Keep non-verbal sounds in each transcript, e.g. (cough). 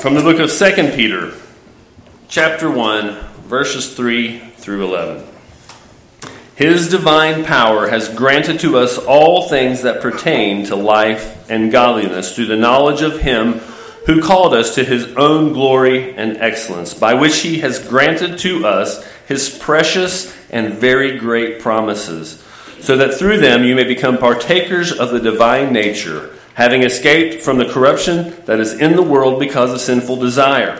From the book of 2 Peter, chapter 1, verses 3 through 11. His divine power has granted to us all things that pertain to life and godliness through the knowledge of Him who called us to His own glory and excellence, by which He has granted to us His precious and very great promises, so that through them you may become partakers of the divine nature having escaped from the corruption that is in the world because of sinful desire.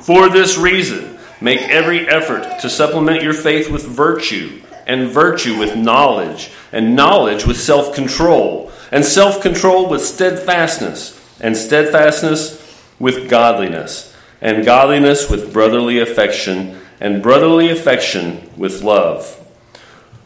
For this reason, make every effort to supplement your faith with virtue, and virtue with knowledge, and knowledge with self control, and self control with steadfastness, and steadfastness with godliness, and godliness with brotherly affection, and brotherly affection with love.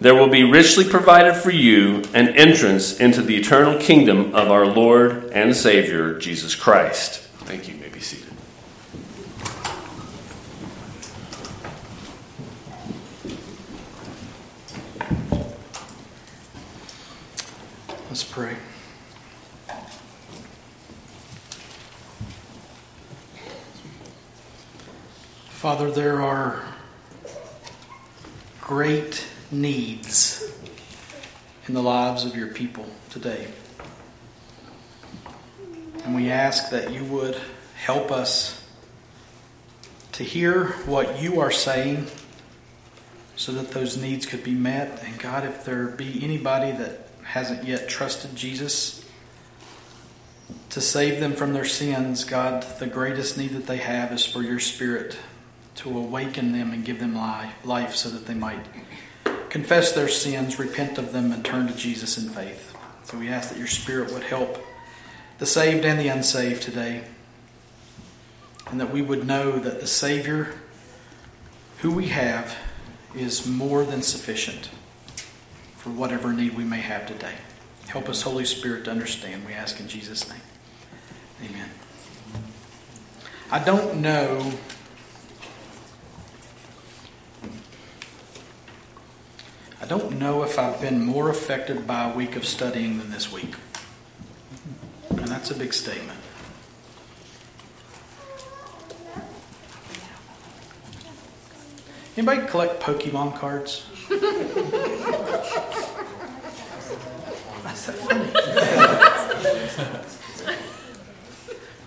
there will be richly provided for you an entrance into the eternal kingdom of our Lord and Savior, Jesus Christ. Thank you. you may be seated. Let's pray. Father, there are great needs in the lives of your people today. And we ask that you would help us to hear what you are saying so that those needs could be met. And God, if there be anybody that hasn't yet trusted Jesus to save them from their sins, God, the greatest need that they have is for your Spirit to awaken them and give them life so that they might confess their sins, repent of them, and turn to Jesus in faith. So we ask that your Spirit would help the saved and the unsaved today, and that we would know that the Savior who we have is more than sufficient for whatever need we may have today. Help us, Holy Spirit, to understand. We ask in Jesus' name. Amen. I don't know don't know if I've been more affected by a week of studying than this week. And that's a big statement. Anybody collect Pokemon cards? (laughs) That's that funny.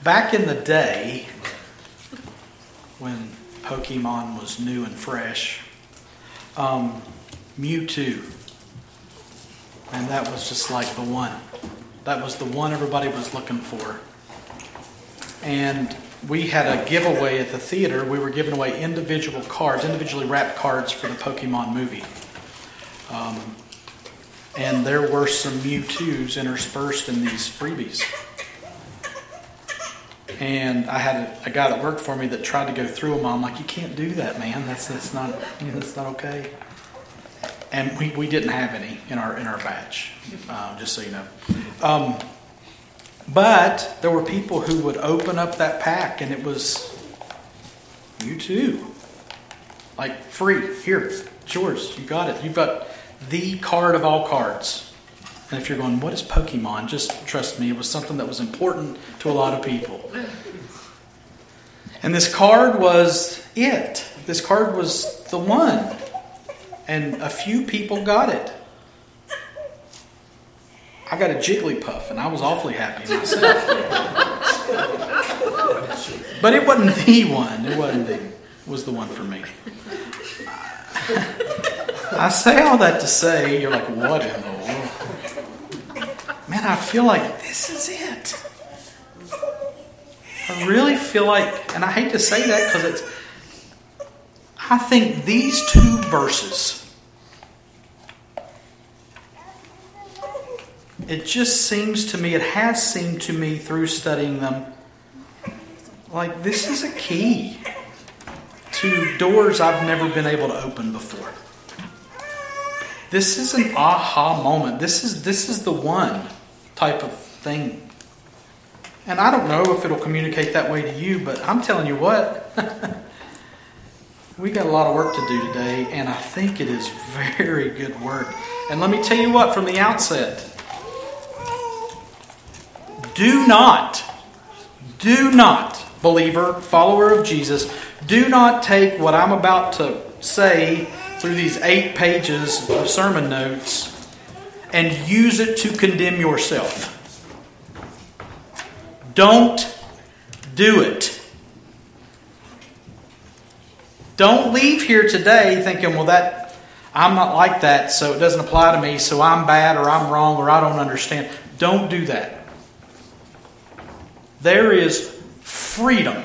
Back in the day, when Pokemon was new and fresh, um, Mewtwo. And that was just like the one. That was the one everybody was looking for. And we had a giveaway at the theater. We were giving away individual cards, individually wrapped cards for the Pokemon movie. Um, and there were some Mewtwo's interspersed in these freebies. And I had a, a, guy that worked for me that tried to go through them. I'm like, you can't do that, man. That's that's not that's not okay and we, we didn't have any in our in our batch, um, just so you know. Um, but there were people who would open up that pack, and it was Mewtwo, like free. Here, it's yours. You got it. You've got the card of all cards. And if you're going, what is Pokemon? Just trust me, it was something that was important to a lot of people. And this card was it. This card was the one and a few people got it. I got a Jigglypuff, and I was awfully happy myself. but it wasn't the one. It wasn't the. Was the one for me. I say all that to say, you're like, what in the world? Man, I feel like this is it. I really feel like, and I hate to say that because it's. I think these two verses it just seems to me, it has seemed to me through studying them, like this is a key. to doors I've never been able to open before. This is an aha moment. This is this is the one type of thing. And I don't know if it'll communicate that way to you, but I'm telling you what. (laughs) we got a lot of work to do today, and I think it is very good work. And let me tell you what from the outset do not, do not, believer, follower of Jesus, do not take what I'm about to say through these eight pages of sermon notes and use it to condemn yourself. Don't do it. Don't leave here today thinking, well, that I'm not like that, so it doesn't apply to me, so I'm bad or I'm wrong or I don't understand. Don't do that. There is freedom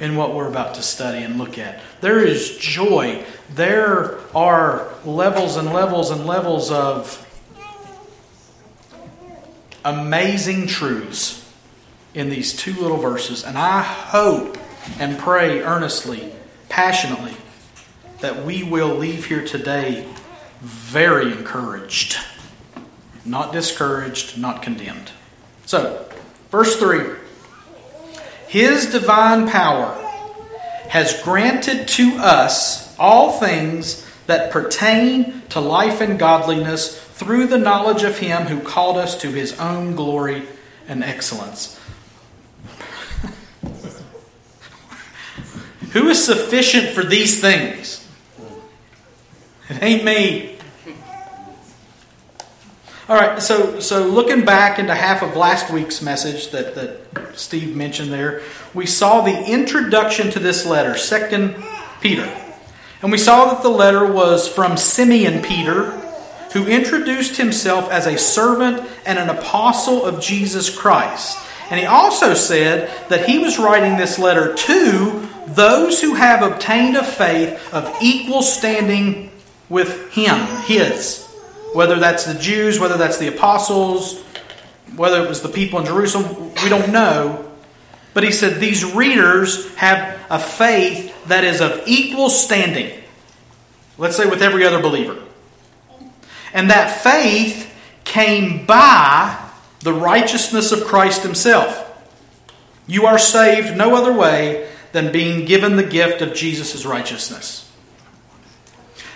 in what we're about to study and look at. There is joy. There are levels and levels and levels of amazing truths in these two little verses. And I hope and pray earnestly, passionately, that we will leave here today very encouraged, not discouraged, not condemned. So, verse 3 His divine power has granted to us all things that pertain to life and godliness through the knowledge of Him who called us to His own glory and excellence. Who is sufficient for these things? It ain't me. All right, so so looking back into half of last week's message that, that Steve mentioned there, we saw the introduction to this letter, Second Peter. And we saw that the letter was from Simeon Peter, who introduced himself as a servant and an apostle of Jesus Christ. And he also said that he was writing this letter to those who have obtained a faith of equal standing with him, his. Whether that's the Jews, whether that's the apostles, whether it was the people in Jerusalem, we don't know. But he said these readers have a faith that is of equal standing, let's say with every other believer. And that faith came by the righteousness of Christ Himself. You are saved no other way than being given the gift of Jesus' righteousness.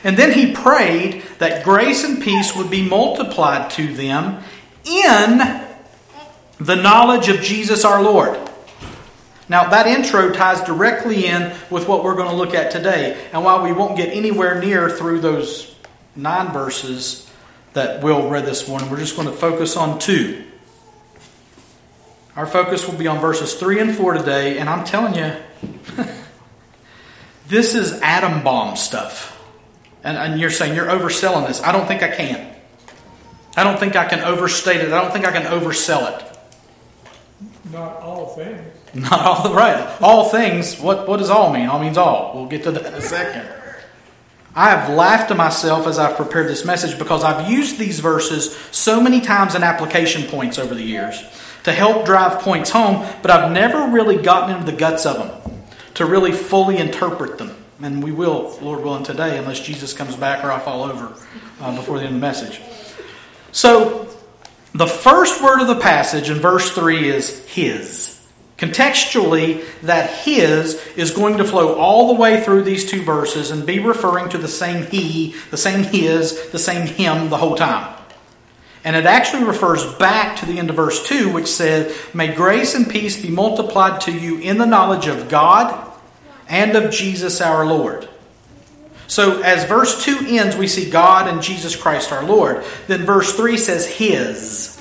And then he prayed that grace and peace would be multiplied to them in the knowledge of Jesus our Lord. Now, that intro ties directly in with what we're going to look at today. And while we won't get anywhere near through those nine verses that Will read this morning, we're just going to focus on two. Our focus will be on verses 3 and 4 today, and I'm telling you, (laughs) this is atom bomb stuff. And, and you're saying you're overselling this. I don't think I can. I don't think I can overstate it. I don't think I can oversell it. Not all things. (laughs) Not all the right. All things. What what does all mean? All means all. We'll get to that in a second. I have laughed to myself as I've prepared this message because I've used these verses so many times in application points over the years to help drive points home, but I've never really gotten into the guts of them to really fully interpret them. And we will, Lord willing, today, unless Jesus comes back or I fall over uh, before the end of the message. So, the first word of the passage in verse 3 is His. Contextually, that His is going to flow all the way through these two verses and be referring to the same He, the same His, the same Him the whole time. And it actually refers back to the end of verse 2, which says, May grace and peace be multiplied to you in the knowledge of God and of Jesus our Lord. So, as verse 2 ends, we see God and Jesus Christ our Lord. Then verse 3 says His.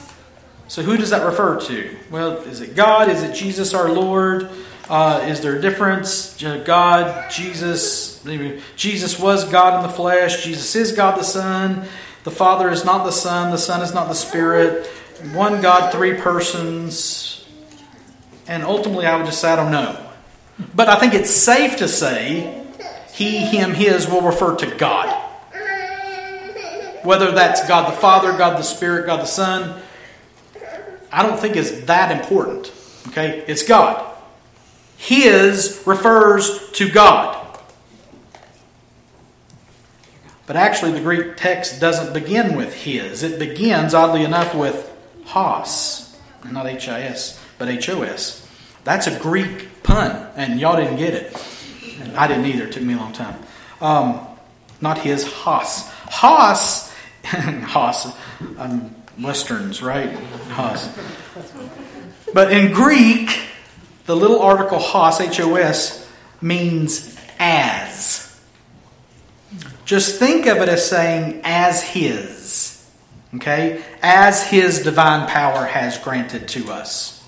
So, who does that refer to? Well, is it God? Is it Jesus our Lord? Uh, is there a difference? God, Jesus. Jesus was God in the flesh. Jesus is God the Son. The Father is not the Son. The Son is not the Spirit. One God, three persons. And ultimately, I would just say, I don't know. But I think it's safe to say he, him, his will refer to God. Whether that's God the Father, God the Spirit, God the Son, I don't think is that important. Okay? It's God. His refers to God. But actually, the Greek text doesn't begin with his. It begins, oddly enough, with hos. Not H I S, but H O S. That's a Greek pun, and y'all didn't get it. And I didn't either. It took me a long time. Um, not his, hos. Hos, (laughs) hos, um, westerns, right? Hos. But in Greek, the little article hos, H O S, means as. Just think of it as saying, as His. Okay? As His divine power has granted to us.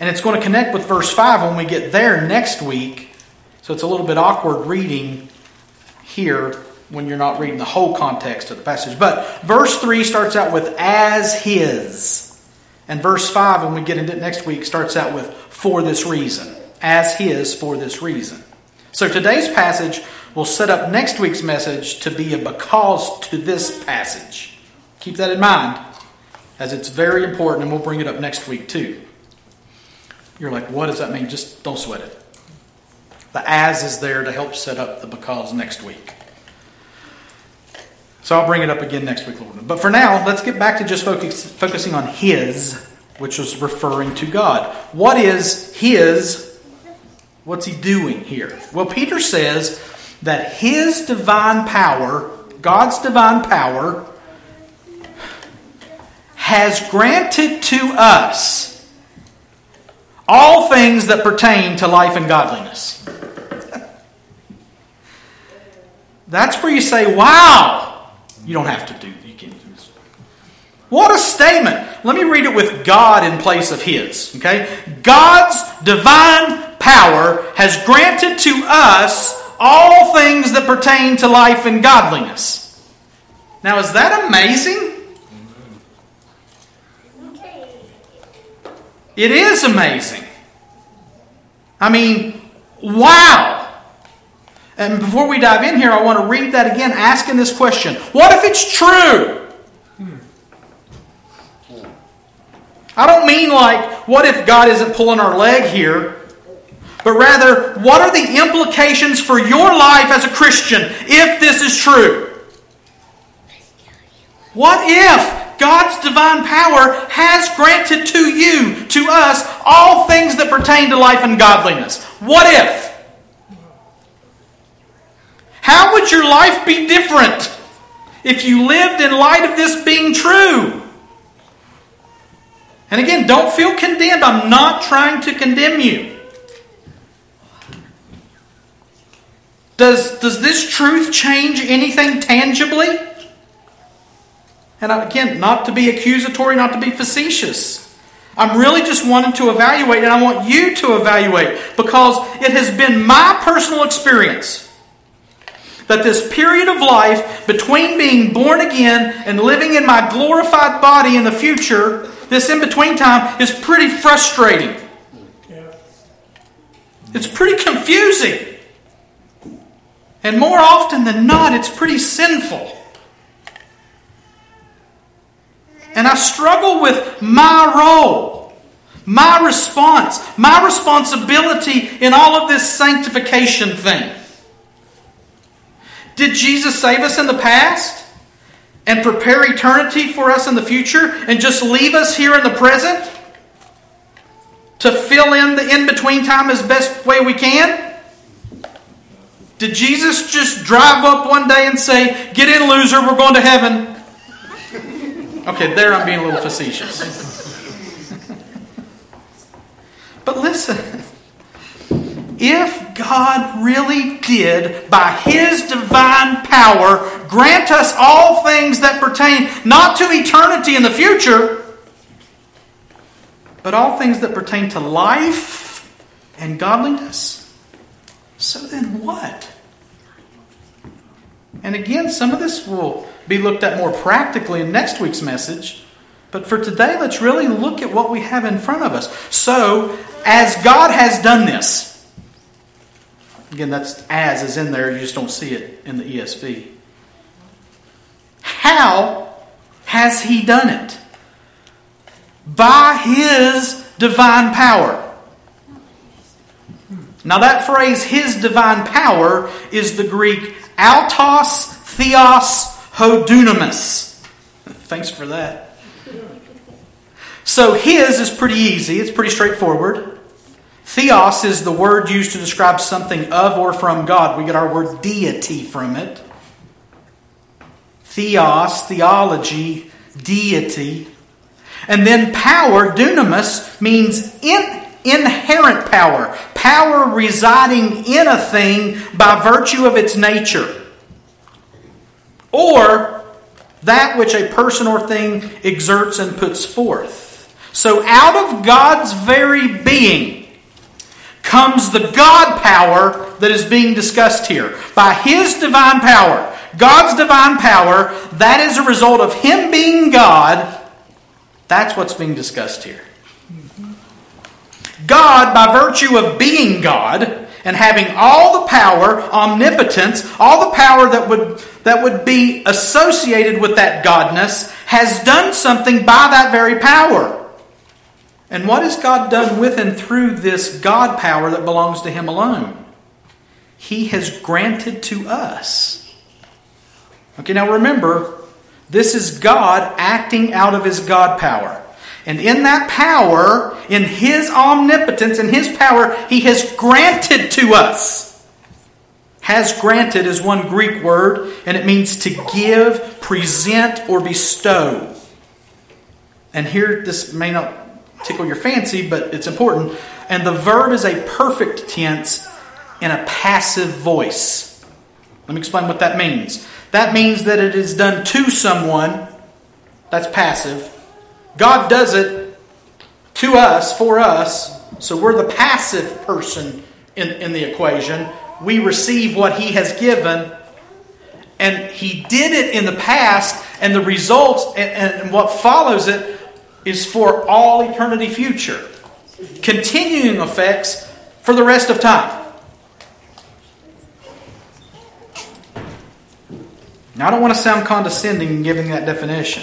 And it's going to connect with verse 5 when we get there next week. So it's a little bit awkward reading here when you're not reading the whole context of the passage. But verse 3 starts out with as His. And verse 5, when we get into it next week, starts out with for this reason. As His for this reason. So today's passage will set up next week's message to be a because to this passage. Keep that in mind, as it's very important, and we'll bring it up next week too. You're like, what does that mean? Just don't sweat it. The as is there to help set up the because next week. So I'll bring it up again next week, Lord. But for now, let's get back to just focus, focusing on His, which was referring to God. What is His? What's He doing here? Well, Peter says that His divine power, God's divine power, has granted to us all things that pertain to life and godliness. That's where you say, wow, you don't have to do you can do this. What a statement. Let me read it with God in place of his. Okay? God's divine power has granted to us all things that pertain to life and godliness. Now, is that amazing? It is amazing. I mean, wow. And before we dive in here, I want to read that again, asking this question What if it's true? I don't mean like, what if God isn't pulling our leg here? But rather, what are the implications for your life as a Christian if this is true? What if God's divine power has granted to you, to us, all things that pertain to life and godliness? What if? How would your life be different if you lived in light of this being true? And again, don't feel condemned. I'm not trying to condemn you. Does, does this truth change anything tangibly? And again, not to be accusatory, not to be facetious. I'm really just wanting to evaluate, and I want you to evaluate because it has been my personal experience that this period of life between being born again and living in my glorified body in the future, this in between time, is pretty frustrating. It's pretty confusing. And more often than not, it's pretty sinful. And I struggle with my role, my response, my responsibility in all of this sanctification thing. Did Jesus save us in the past and prepare eternity for us in the future and just leave us here in the present to fill in the in between time as best way we can? Did Jesus just drive up one day and say, Get in, loser, we're going to heaven? Okay, there I'm being a little facetious. but listen. If God really did, by His divine power, grant us all things that pertain not to eternity in the future, but all things that pertain to life and godliness, so then what? And again, some of this will be looked at more practically in next week's message. But for today, let's really look at what we have in front of us. So, as God has done this, Again, that's as is in there, you just don't see it in the ESV. How has he done it? By his divine power. Now, that phrase, his divine power, is the Greek autos theos hodunamis. Thanks for that. So, his is pretty easy, it's pretty straightforward. Theos is the word used to describe something of or from God. We get our word deity from it. Theos, theology, deity. And then power, dunamis, means in, inherent power, power residing in a thing by virtue of its nature, or that which a person or thing exerts and puts forth. So, out of God's very being comes the God power that is being discussed here. By His divine power, God's divine power, that is a result of Him being God, that's what's being discussed here. God, by virtue of being God and having all the power, omnipotence, all the power that would, that would be associated with that godness, has done something by that very power. And what has God done with and through this God power that belongs to Him alone? He has granted to us. Okay, now remember, this is God acting out of His God power. And in that power, in His omnipotence in His power, He has granted to us. Has granted is one Greek word, and it means to give, present, or bestow. And here, this may not tickle your fancy, but it's important. And the verb is a perfect tense in a passive voice. Let me explain what that means. That means that it is done to someone. That's passive. God does it to us, for us. So we're the passive person in, in the equation. We receive what He has given. And He did it in the past, and the results and, and what follows it is for all eternity future. Continuing effects for the rest of time. Now, I don't want to sound condescending in giving that definition.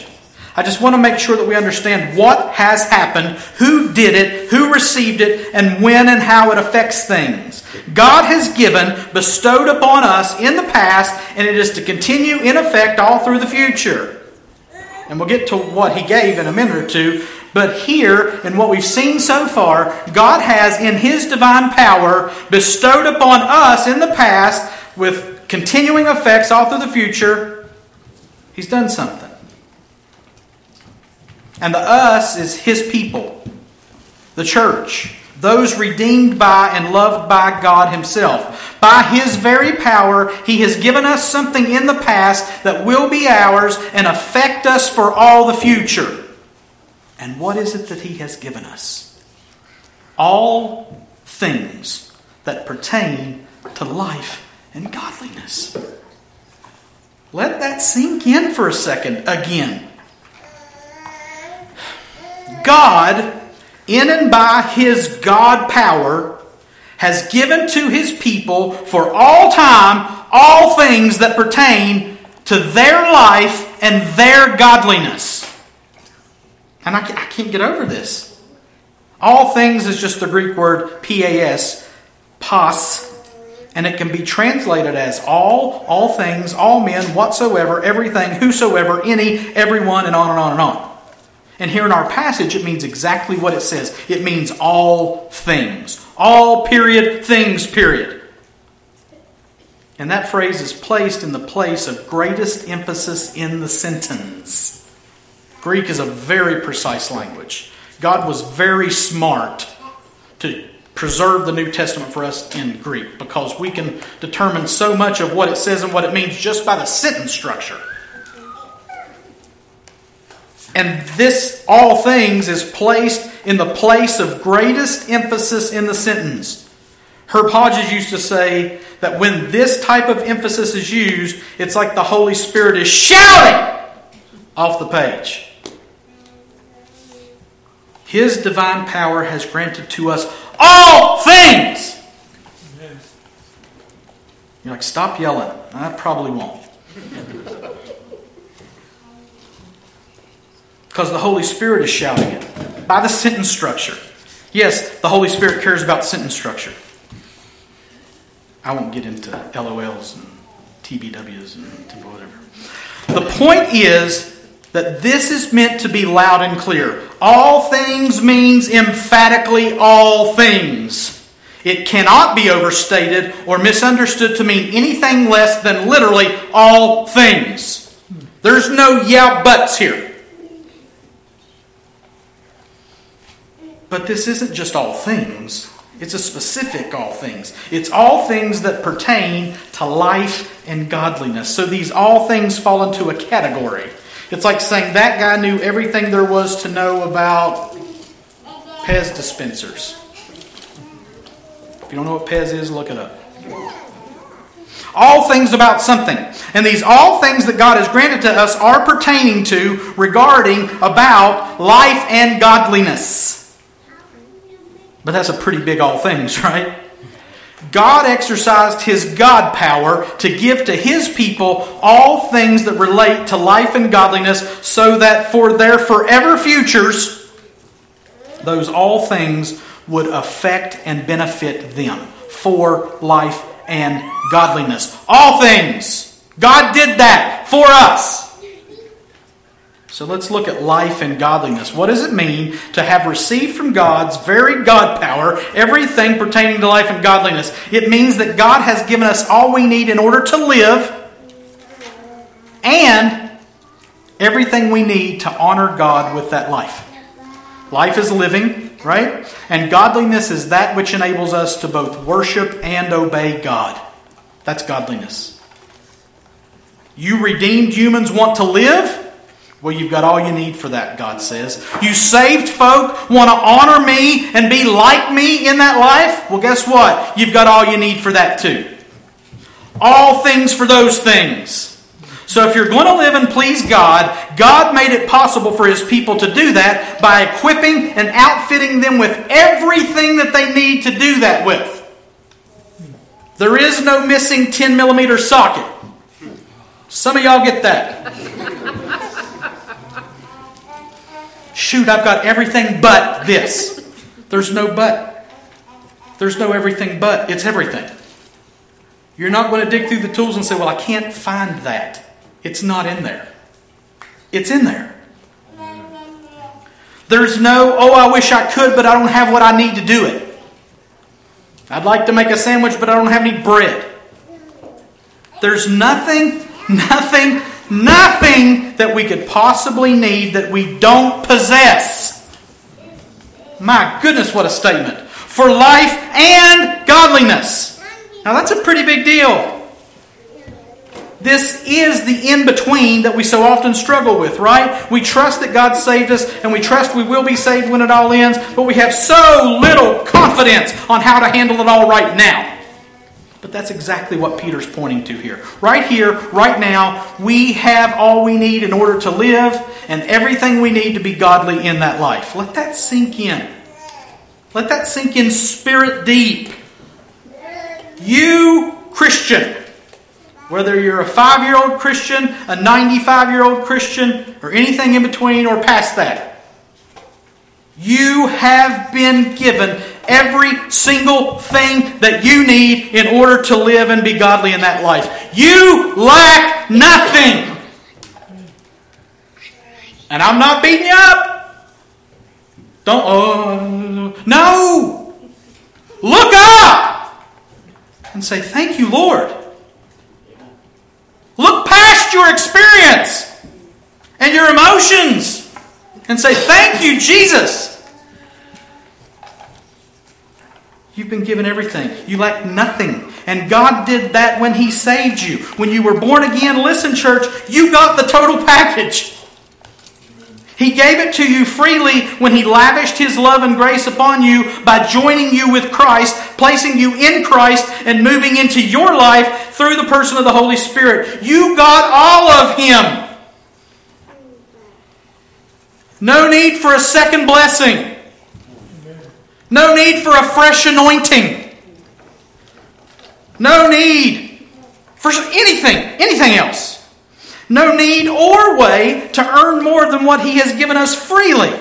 I just want to make sure that we understand what has happened, who did it, who received it, and when and how it affects things. God has given, bestowed upon us in the past, and it is to continue in effect all through the future. And we'll get to what He gave in a minute or two. But here, in what we've seen so far, God has, in His divine power, bestowed upon us in the past with continuing effects all through the future. He's done something. And the us is his people, the church, those redeemed by and loved by God himself. By his very power, he has given us something in the past that will be ours and affect us for all the future. And what is it that he has given us? All things that pertain to life and godliness. Let that sink in for a second again. God, in and by His God power, has given to His people for all time all things that pertain to their life and their godliness. And I can't get over this. All things is just the Greek word pas, pas, and it can be translated as all, all things, all men, whatsoever, everything, whosoever, any, everyone, and on and on and on. And here in our passage, it means exactly what it says it means all things. All, period, things, period. And that phrase is placed in the place of greatest emphasis in the sentence. Greek is a very precise language. God was very smart to preserve the New Testament for us in Greek because we can determine so much of what it says and what it means just by the sentence structure. And this, all things, is placed in the place of greatest emphasis in the sentence. Herb Hodges used to say that when this type of emphasis is used, it's like the Holy Spirit is shouting off the page. His divine power has granted to us all things. You're like, stop yelling. I probably won't. Because the Holy Spirit is shouting it by the sentence structure. Yes, the Holy Spirit cares about sentence structure. I won't get into LOLs and TBWs and whatever. The point is that this is meant to be loud and clear. All things means emphatically all things. It cannot be overstated or misunderstood to mean anything less than literally all things. There's no yeah buts here. But this isn't just all things. It's a specific all things. It's all things that pertain to life and godliness. So these all things fall into a category. It's like saying that guy knew everything there was to know about Pez dispensers. If you don't know what Pez is, look it up. All things about something. And these all things that God has granted to us are pertaining to, regarding, about life and godliness. But that's a pretty big all things, (laughs) right? God exercised his God power to give to his people all things that relate to life and godliness so that for their forever futures, those all things would affect and benefit them for life and godliness. All things. God did that for us. So let's look at life and godliness. What does it mean to have received from God's very God power everything pertaining to life and godliness? It means that God has given us all we need in order to live and everything we need to honor God with that life. Life is living, right? And godliness is that which enables us to both worship and obey God. That's godliness. You redeemed humans want to live? Well, you've got all you need for that, God says. You saved folk want to honor me and be like me in that life? Well, guess what? You've got all you need for that too. All things for those things. So if you're going to live and please God, God made it possible for His people to do that by equipping and outfitting them with everything that they need to do that with. There is no missing 10 millimeter socket. Some of y'all get that. Shoot, I've got everything but this. There's no but. There's no everything but. It's everything. You're not going to dig through the tools and say, well, I can't find that. It's not in there. It's in there. There's no, oh, I wish I could, but I don't have what I need to do it. I'd like to make a sandwich, but I don't have any bread. There's nothing, (laughs) nothing nothing that we could possibly need that we don't possess. My goodness, what a statement. For life and godliness. Now, that's a pretty big deal. This is the in between that we so often struggle with, right? We trust that God saved us and we trust we will be saved when it all ends, but we have so little confidence on how to handle it all right now. That's exactly what Peter's pointing to here. Right here, right now, we have all we need in order to live and everything we need to be godly in that life. Let that sink in. Let that sink in spirit deep. You, Christian, whether you're a five year old Christian, a 95 year old Christian, or anything in between or past that, you have been given every single thing that you need in order to live and be godly in that life. You lack nothing. And I'm not beating you up. Don't, oh, no. Look up and say, Thank you, Lord. Look past your experience and your emotions and say, Thank you, Jesus. You've been given everything. You lack nothing. And God did that when He saved you. When you were born again, listen, church, you got the total package. He gave it to you freely when He lavished His love and grace upon you by joining you with Christ, placing you in Christ, and moving into your life through the person of the Holy Spirit. You got all of Him. No need for a second blessing. No need for a fresh anointing. No need for anything, anything else. No need or way to earn more than what He has given us freely.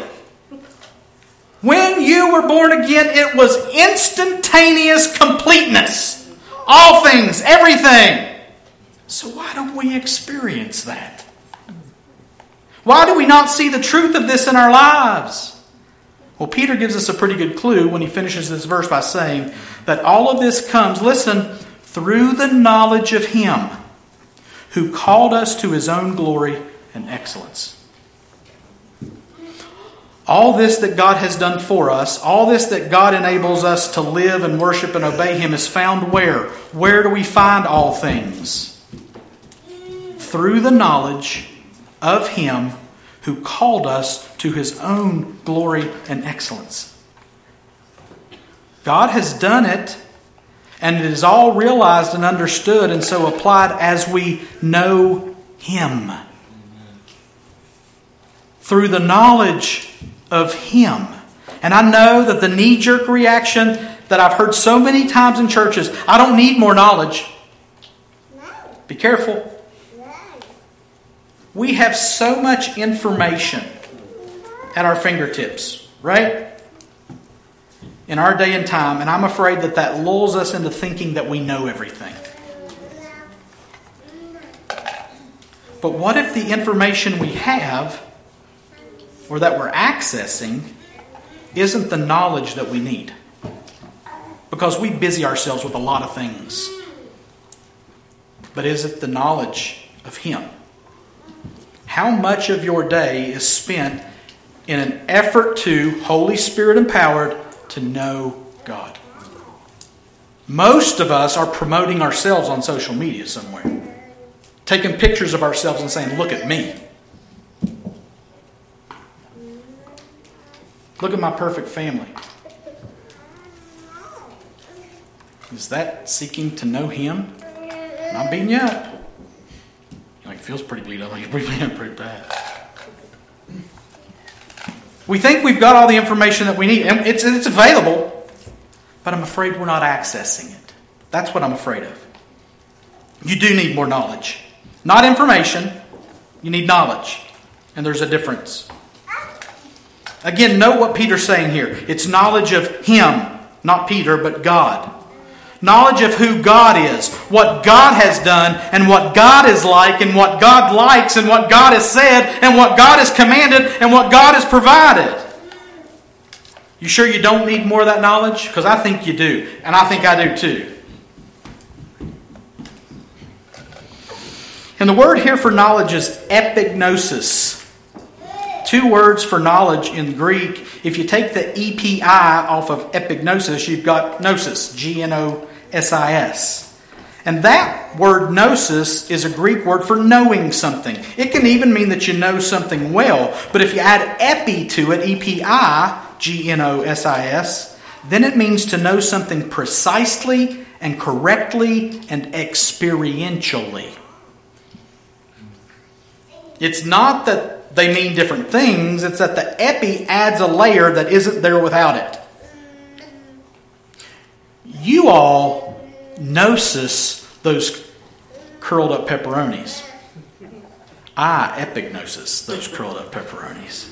When you were born again, it was instantaneous completeness. all things, everything. So why don't we experience that? Why do we not see the truth of this in our lives? Well, Peter gives us a pretty good clue when he finishes this verse by saying that all of this comes, listen, through the knowledge of Him who called us to His own glory and excellence. All this that God has done for us, all this that God enables us to live and worship and obey Him is found where? Where do we find all things? Through the knowledge of Him who called us to his own glory and excellence. God has done it, and it is all realized and understood and so applied as we know him. Through the knowledge of him. And I know that the knee jerk reaction that I've heard so many times in churches I don't need more knowledge. Be careful. We have so much information at our fingertips, right? In our day and time, and I'm afraid that that lulls us into thinking that we know everything. But what if the information we have or that we're accessing isn't the knowledge that we need? Because we busy ourselves with a lot of things. But is it the knowledge of Him? How much of your day is spent in an effort to, Holy Spirit empowered, to know God? Most of us are promoting ourselves on social media somewhere, taking pictures of ourselves and saying, Look at me. Look at my perfect family. Is that seeking to know Him? Not being it feels pretty beat up. Like, pretty, pretty bad. We think we've got all the information that we need, and it's, it's available, but I'm afraid we're not accessing it. That's what I'm afraid of. You do need more knowledge. Not information, you need knowledge. And there's a difference. Again, note what Peter's saying here. It's knowledge of Him, not Peter, but God. Knowledge of who God is, what God has done, and what God is like, and what God likes, and what God has said, and what God has commanded, and what God has provided. You sure you don't need more of that knowledge? Because I think you do, and I think I do too. And the word here for knowledge is epignosis. Two words for knowledge in Greek. If you take the EPI off of epignosis, you've got gnosis, G N O S I S. And that word gnosis is a Greek word for knowing something. It can even mean that you know something well. But if you add epi to it, E P I, G N O S I S, then it means to know something precisely and correctly and experientially. It's not that they mean different things, it's that the epi adds a layer that isn't there without it. You all gnosis those curled up pepperonis. I epignosis those curled up pepperonis.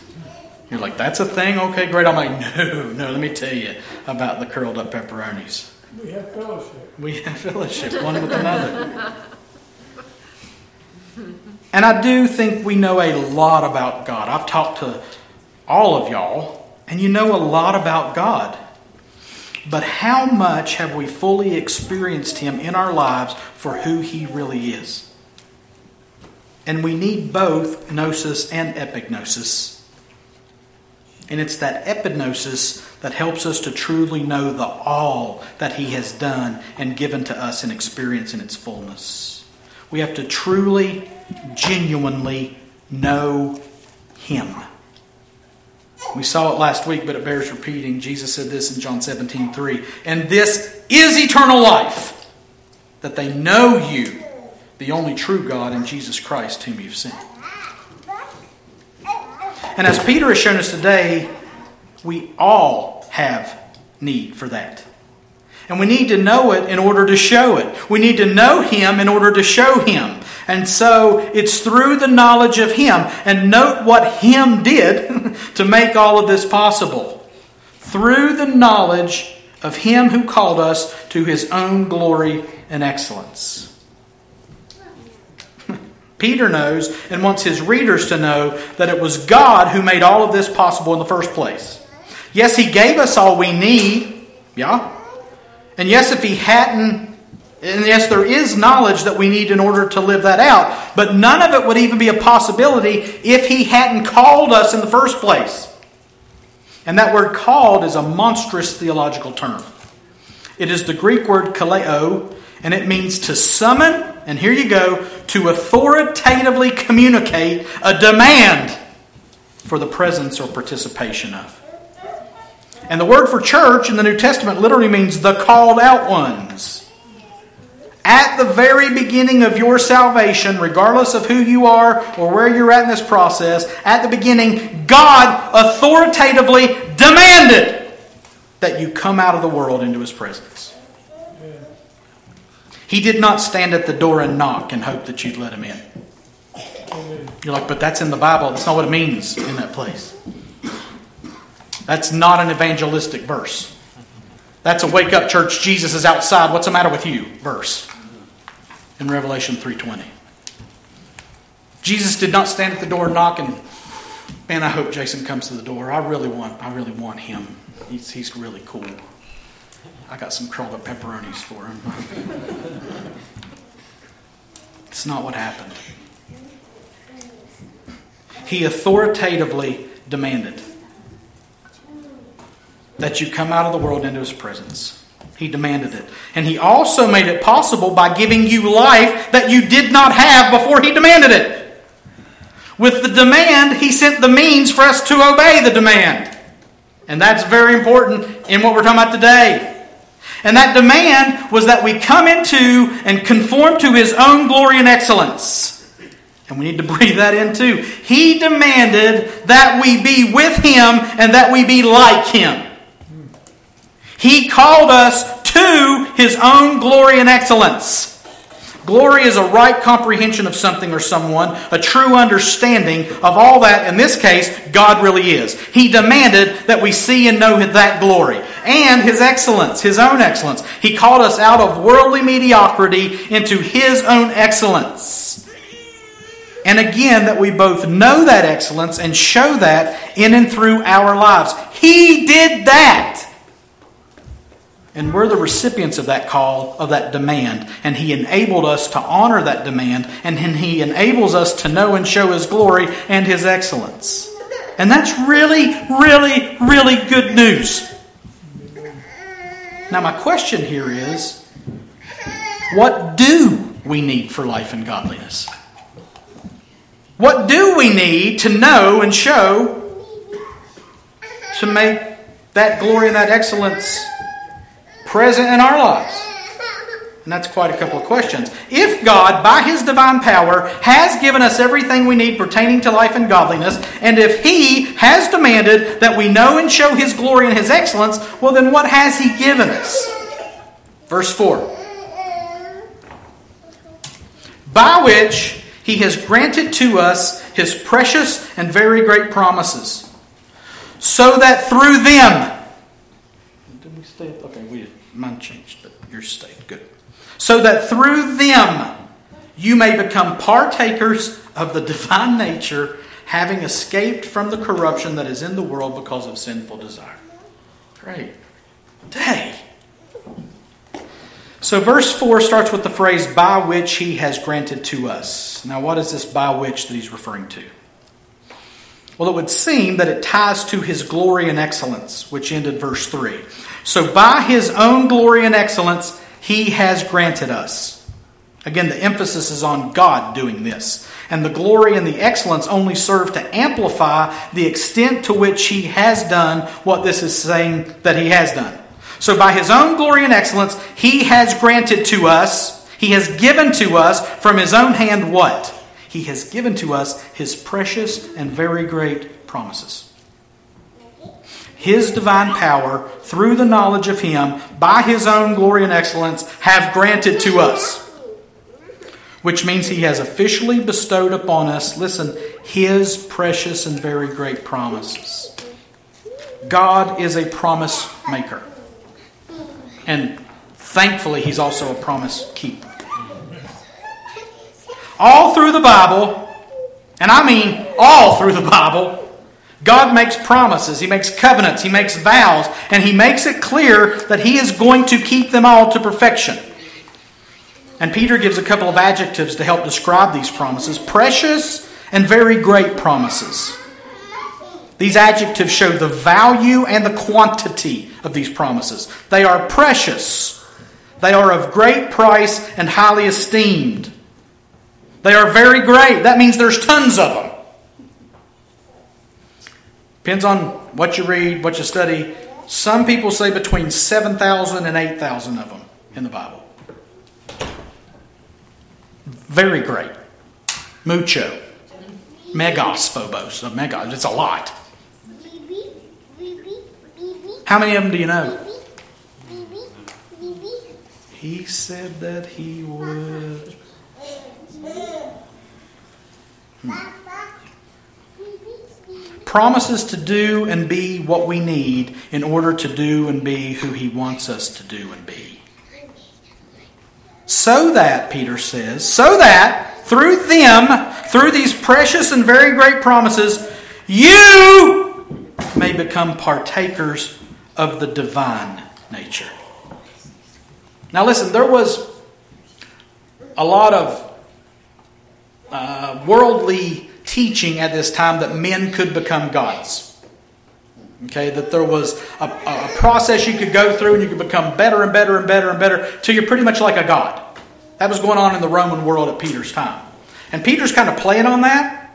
You're like, that's a thing? Okay, great. I'm like, no, no, let me tell you about the curled up pepperonis. We have fellowship. We have fellowship one with another. And I do think we know a lot about God. I've talked to all of y'all, and you know a lot about God. But how much have we fully experienced Him in our lives for who He really is? And we need both gnosis and epignosis. And it's that epignosis that helps us to truly know the all that He has done and given to us and experience in its fullness. We have to truly genuinely know Him. We saw it last week, but it bears repeating. Jesus said this in John 17, 3. And this is eternal life, that they know you, the only true God, and Jesus Christ, whom you've sent. And as Peter has shown us today, we all have need for that. And we need to know it in order to show it. We need to know Him in order to show Him. And so it's through the knowledge of Him. And note what Him did (laughs) to make all of this possible. Through the knowledge of Him who called us to His own glory and excellence. (laughs) Peter knows and wants his readers to know that it was God who made all of this possible in the first place. Yes, he gave us all we need. Yeah. And yes, if he hadn't and yes, there is knowledge that we need in order to live that out, but none of it would even be a possibility if He hadn't called us in the first place. And that word called is a monstrous theological term. It is the Greek word kaleo, and it means to summon, and here you go, to authoritatively communicate a demand for the presence or participation of. And the word for church in the New Testament literally means the called out ones. At the very beginning of your salvation, regardless of who you are or where you're at in this process, at the beginning, God authoritatively demanded that you come out of the world into His presence. He did not stand at the door and knock and hope that you'd let Him in. You're like, but that's in the Bible. That's not what it means in that place. That's not an evangelistic verse. That's a wake up church, Jesus is outside, what's the matter with you verse in Revelation 3:20. Jesus did not stand at the door knocking. Man, I hope Jason comes to the door. I really want I really want him. He's, he's really cool. I got some curled up pepperonis for him. it's not what happened. He authoritatively demanded that you come out of the world into his presence. He demanded it. And he also made it possible by giving you life that you did not have before he demanded it. With the demand, he sent the means for us to obey the demand. And that's very important in what we're talking about today. And that demand was that we come into and conform to his own glory and excellence. And we need to (laughs) breathe that in too. He demanded that we be with him and that we be like him. He called us to his own glory and excellence. Glory is a right comprehension of something or someone, a true understanding of all that, in this case, God really is. He demanded that we see and know that glory and His excellence, His own excellence. He called us out of worldly mediocrity into His own excellence. And again, that we both know that excellence and show that in and through our lives. He did that. And we're the recipients of that call, of that demand. And He enabled us to honor that demand. And He enables us to know and show His glory and His excellence. And that's really, really, really good news. Now, my question here is what do we need for life and godliness? What do we need to know and show to make that glory and that excellence present in our lives? And that's quite a couple of questions. If God, by His divine power, has given us everything we need pertaining to life and godliness, and if He has demanded that we know and show His glory and His excellence, well, then what has He given us? Verse 4 By which He has granted to us His precious and very great promises, so that through them, did we stay? Okay, we did. Mine changed, but yours stayed. Good. So that through them you may become partakers of the divine nature, having escaped from the corruption that is in the world because of sinful desire. Great day. So, verse 4 starts with the phrase, by which he has granted to us. Now, what is this by which that he's referring to? Well, it would seem that it ties to his glory and excellence, which ended verse 3. So, by his own glory and excellence, he has granted us. Again, the emphasis is on God doing this. And the glory and the excellence only serve to amplify the extent to which he has done what this is saying that he has done. So, by his own glory and excellence, he has granted to us, he has given to us from his own hand what? He has given to us his precious and very great promises. His divine power, through the knowledge of Him, by His own glory and excellence, have granted to us. Which means He has officially bestowed upon us, listen, His precious and very great promises. God is a promise maker. And Thankfully, He's also a promise keeper. All through the Bible, and I mean all through the Bible, God makes promises, He makes covenants, He makes vows, and He makes it clear that He is going to keep them all to perfection. And Peter gives a couple of adjectives to help describe these promises precious and very great promises. These adjectives show the value and the quantity of these promises. They are precious, they are of great price and highly esteemed. They are very great. That means there's tons of them. Depends on what you read, what you study. Some people say between 7,000 and 8,000 of them in the Bible. Very great. Mucho. Megos phobos. A megos. It's a lot. How many of them do you know? He said that he would. Hmm. Promises to do and be what we need in order to do and be who he wants us to do and be. So that, Peter says, so that through them, through these precious and very great promises, you may become partakers of the divine nature. Now, listen, there was a lot of uh, worldly teaching at this time that men could become gods. Okay, that there was a, a, process you could go through and you could become better and better and better and better till you're pretty much like a god. That was going on in the Roman world at Peter's time. And Peter's kind of playing on that.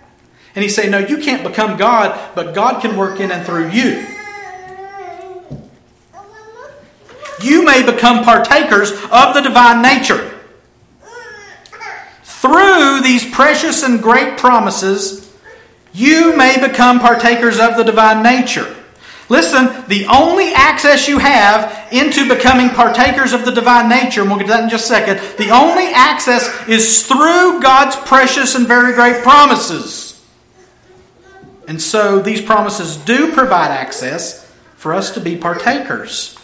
And he's saying, No, you can't become God, but God can work in and through you. You may become partakers of the divine nature through these precious and great promises, you may become partakers of the divine nature. Listen, the only access you have into becoming partakers of the divine nature, and we'll get to that in just a second, the only access is through God's precious and very great promises. And so these promises do provide access for us to be partakers.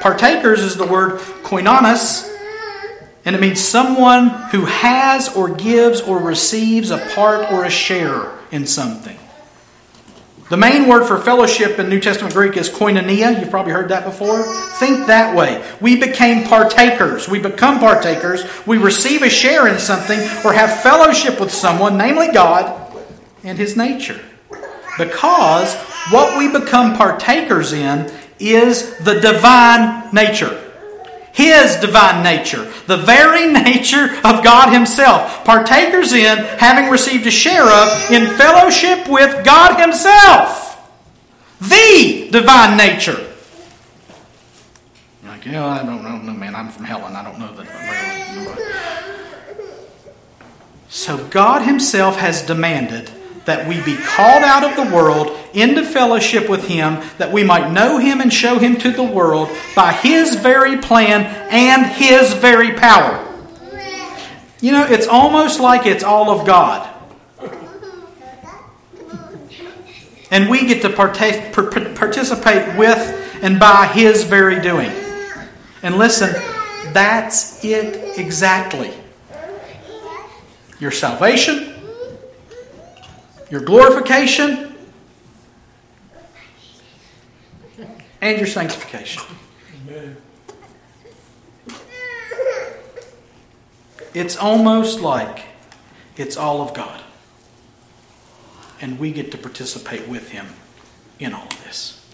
Partakers is the word koinonos, and it means someone who has or gives or receives a part or a share in something. The main word for fellowship in New Testament Greek is koinonia. You've probably heard that before. Think that way. We became partakers. We become partakers. We receive a share in something or have fellowship with someone, namely God, and His nature. Because what we become partakers in is the divine nature. His divine nature, the very nature of God Himself, partakers in, having received a share of, in fellowship with God Himself. The divine nature. Like, yeah, I don't know, man. I'm from Helen. I don't know that. So God Himself has demanded that we be called out of the world into fellowship with Him, that we might know Him and show Him to the world by His very plan and His very power. You know, it's almost like it's all of God. And we get to participate with and by His very doing. And listen, that's it exactly. Your salvation your glorification, and your sanctification. Amen. It's almost like it's all of God. And we get to participate with Him in all of this.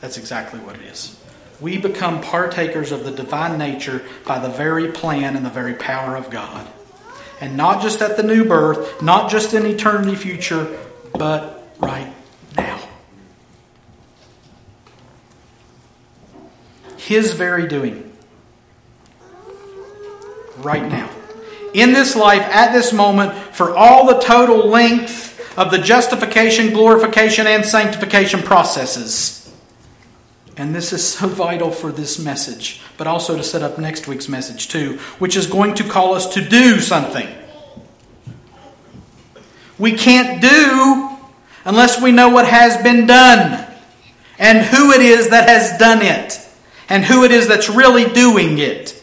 That's exactly what it is. We become partakers of the divine nature by the very plan and the very power of God and not just at the new birth, not just in eternity future, but right now. His very doing. Right now. In this life, at this moment, for all the total length of the justification, glorification, and sanctification processes. And this is so vital for this message, but also to set up next week's message too, which is going to call us to do something. We can't do unless we know what has been done and who it is that has done it. and who it is that's really doing it.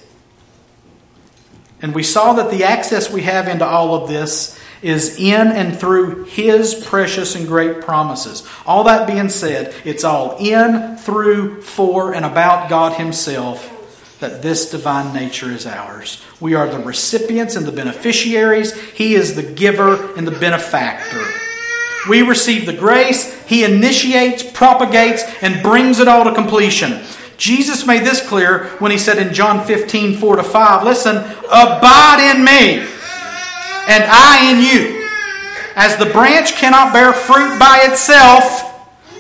And we saw that the access we have into all of this is in and through His precious and great promises. All that being said, it's all in, through, for, and about God Himself that this divine nature is ours. We are the recipients and the beneficiaries. He is the giver and the benefactor. We receive the grace, He initiates, propagates, and brings it all to completion. Jesus made this clear when He said in John 15, 4 to 5, Listen, abide in me and I in you. As the branch cannot bear fruit by itself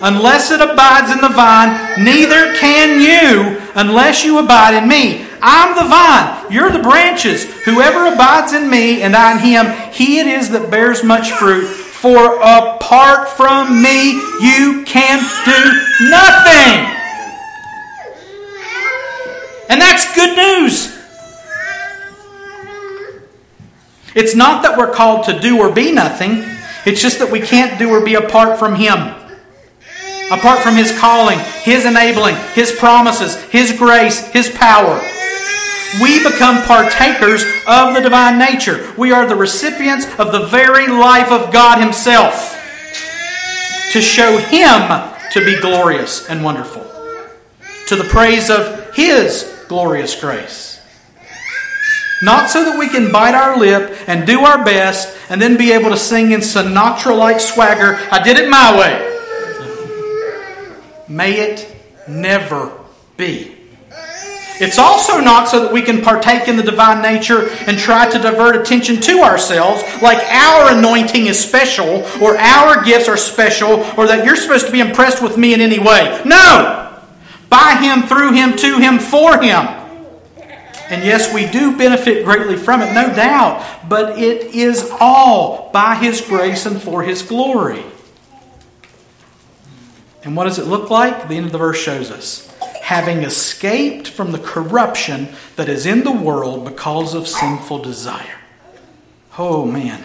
unless it abides in the vine, neither can you unless you abide in me. I'm the vine, you're the branches. Whoever abides in me and I in him, he it is that bears much fruit. For apart from me, you can do nothing. And that's good news. It's not that we're called to do or be nothing, it's just that we can't do or be apart from Him. Apart from His calling, His enabling, His promises, His grace, His power. We become partakers of the divine nature. We are the recipients of the very life of God Himself to show Him to be glorious and wonderful, to the praise of His glorious grace. Not so that we can bite our lip and do our best and then be able to sing in Sinatra like swagger, I did it my way. May it never be. It's also not so that we can partake in the divine nature and try to divert attention to ourselves, like our anointing is special, or our gifts are special, or that you're supposed to be impressed with me in any way. No! By Him, through Him, to Him, for Him. And yes, we do benefit greatly from it, no doubt, but it is all by His grace and for His glory. And what does it look like? The end of the verse shows us. Having escaped from the corruption that is in the world because of sinful desire. Oh, man.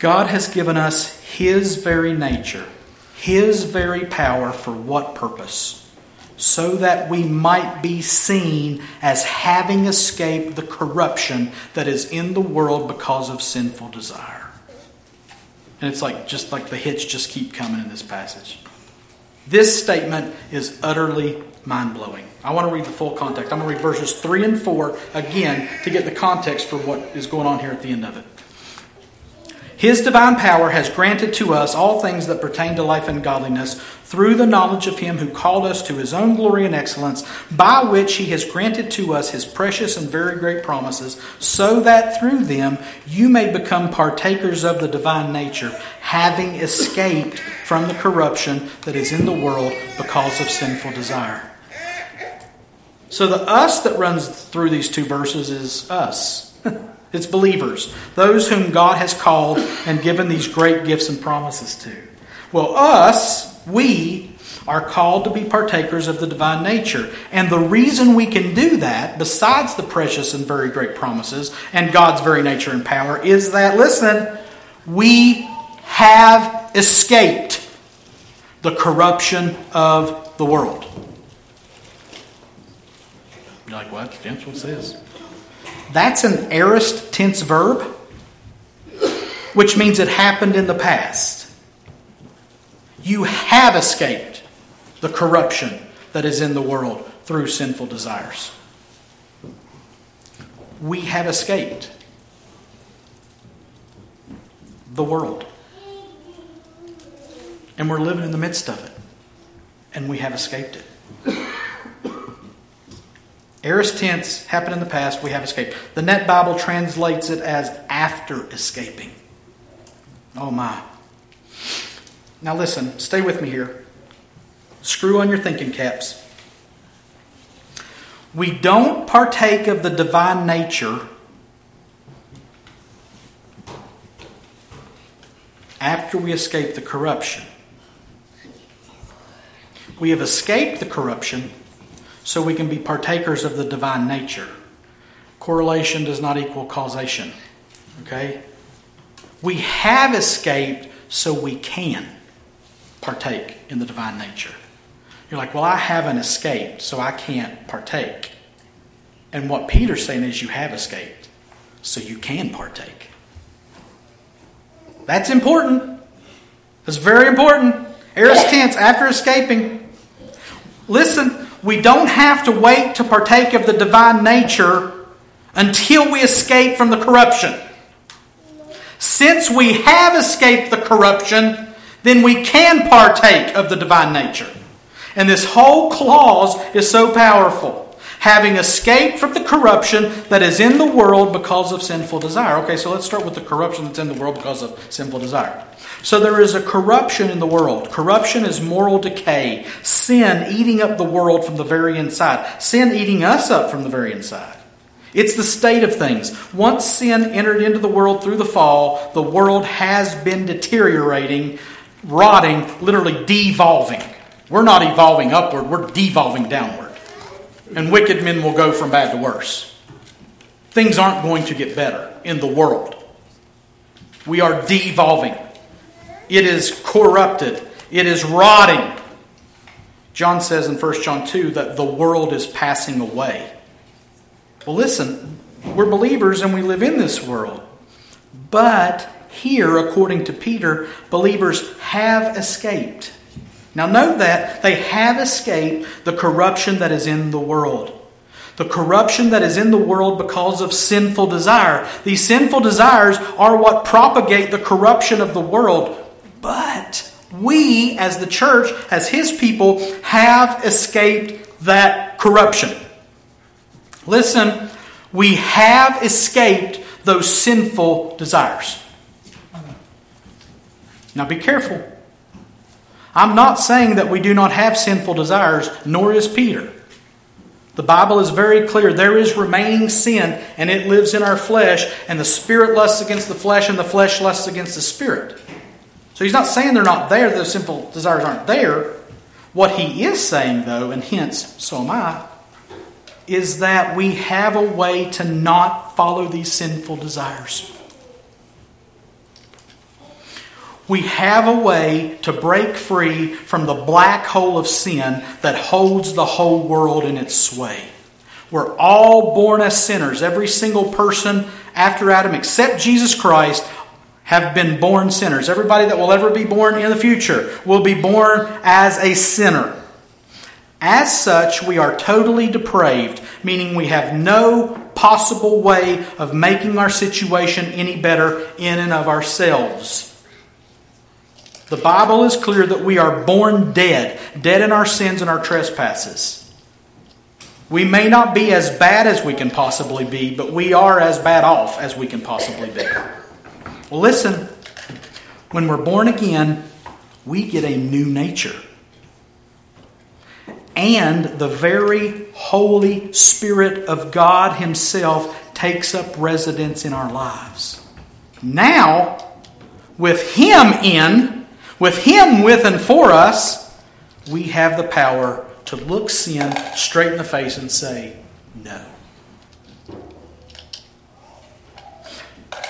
God has given us His very nature, His very power for what purpose? So that we might be seen as having escaped the corruption that is in the world because of sinful desire. And it's like just like the hits just keep coming in this passage. This statement is utterly mind blowing. I want to read the full context. I'm going to read verses 3 and 4 again to get the context for what is going on here at the end of it. His divine power has granted to us all things that pertain to life and godliness through the knowledge of Him who called us to His own glory and excellence, by which He has granted to us His precious and very great promises, so that through them you may become partakers of the divine nature, having escaped from the corruption that is in the world because of sinful desire. So the us that runs through these two verses is us. (laughs) It's believers, those whom God has called and given these great gifts and promises to. Well, us, we, are called to be partakers of the divine nature. And the reason we can do that, besides the precious and very great promises and God's very nature and power, is that, listen, we have escaped the corruption of the world. You're like, what? What's this? That's an aorist tense verb, which means it happened in the past. You have escaped the corruption that is in the world through sinful desires. We have escaped the world. And we're living in the midst of it. And we have escaped it. Aorist tense happened in the past, we have escaped. The Net Bible translates it as after escaping. Oh my. Now listen, stay with me here. Screw on your thinking caps. We don't partake of the divine nature after we escape the corruption. We have escaped the corruption so we can be partakers of the divine nature. Correlation does not equal causation. Okay? We have escaped so we can partake in the divine nature. You're like, well, I haven't escaped, so I can't partake. And what Peter's saying is, you have escaped, so you can partake. That's important. That's very important. Aorist tense, after escaping. Listen, we don't have to wait to partake of the divine nature until we escape from the corruption. Since we have escaped the corruption, then we can partake of the divine nature. And this whole clause is so powerful. Having escaped from the corruption that is in the world because of sinful desire. Okay, so let's start with the corruption that's in the world because of sinful desire. So there is a corruption in the world. Corruption is moral decay, sin eating up the world from the very inside, sin eating us up from the very inside. It's the state of things. Once sin entered into the world through the fall, the world has been deteriorating, rotting, literally devolving. We're not evolving upward, we're devolving downward. And wicked men will go from bad to worse. Things aren't going to get better in the world. We are devolving. It is corrupted, it is rotting. John says in 1 John 2 that the world is passing away. Well, listen, we're believers and we live in this world. But here, according to Peter, believers have escaped. Now, note that they have escaped the corruption that is in the world. The corruption that is in the world because of sinful desire. These sinful desires are what propagate the corruption of the world. We, as the church, as His people, have escaped that corruption. Listen, we have escaped those sinful desires. Now be careful. I'm not saying that we do not have sinful desires, nor is Peter. The Bible is very clear. There is remaining sin, and it lives in our flesh, and the spirit lusts against the flesh, and the flesh lusts against the spirit. So he's not saying they're not there, those sinful desires aren't there. What he is saying, though, and hence, so am I, is that we have a way to not follow these sinful desires. We have a way to break free from the black hole of sin that holds the whole world in its sway. We're all born as sinners. Every single person after Adam, except Jesus Christ, have been born sinners. Everybody that will ever be born in the future will be born as a sinner. As such, we are totally depraved, meaning we have no possible way of making our situation any better in and of ourselves. The Bible is clear that we are born dead, dead in our sins and our trespasses. We may not be as bad as we can possibly be, but we are as bad off as we can possibly be. Well, listen, when we're born again, we get a new nature. And the very Holy Spirit of God Himself takes up residence in our lives. Now, with Him in, with Him with and for us, we have the power to look sin straight in the face and say, No.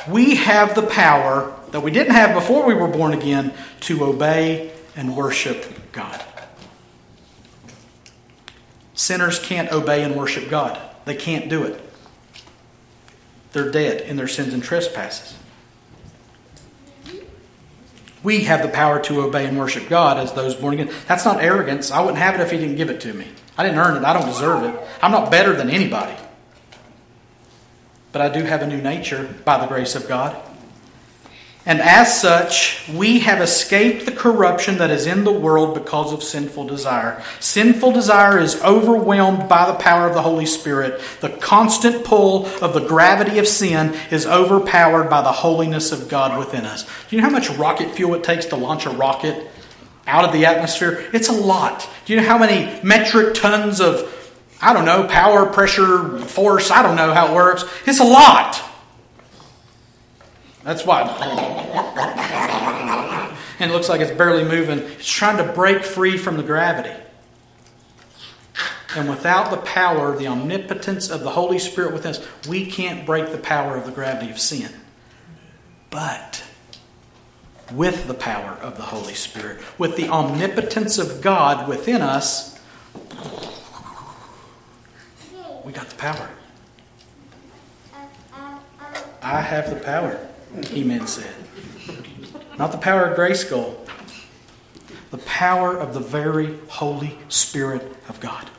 We have the power that we didn't have before we were born again to obey and worship God. Sinners can't obey and worship God, they can't do it. They're dead in their sins and trespasses. We have the power to obey and worship God as those born again. That's not arrogance. I wouldn't have it if He didn't give it to me. I didn't earn it. I don't deserve it. I'm not better than anybody. But I do have a new nature by the grace of God. And as such, we have escaped the corruption that is in the world because of sinful desire. Sinful desire is overwhelmed by the power of the Holy Spirit. The constant pull of the gravity of sin is overpowered by the holiness of God within us. Do you know how much rocket fuel it takes to launch a rocket out of the atmosphere? It's a lot. Do you know how many metric tons of, I don't know, power, pressure, force? I don't know how it works. It's a lot. That's why. And it looks like it's barely moving. It's trying to break free from the gravity. And without the power, the omnipotence of the Holy Spirit within us, we can't break the power of the gravity of sin. But with the power of the Holy Spirit, with the omnipotence of God within us, we got the power. I have the power, He-Man said. Not the power of Grayskull, the power of the very Holy Spirit of God.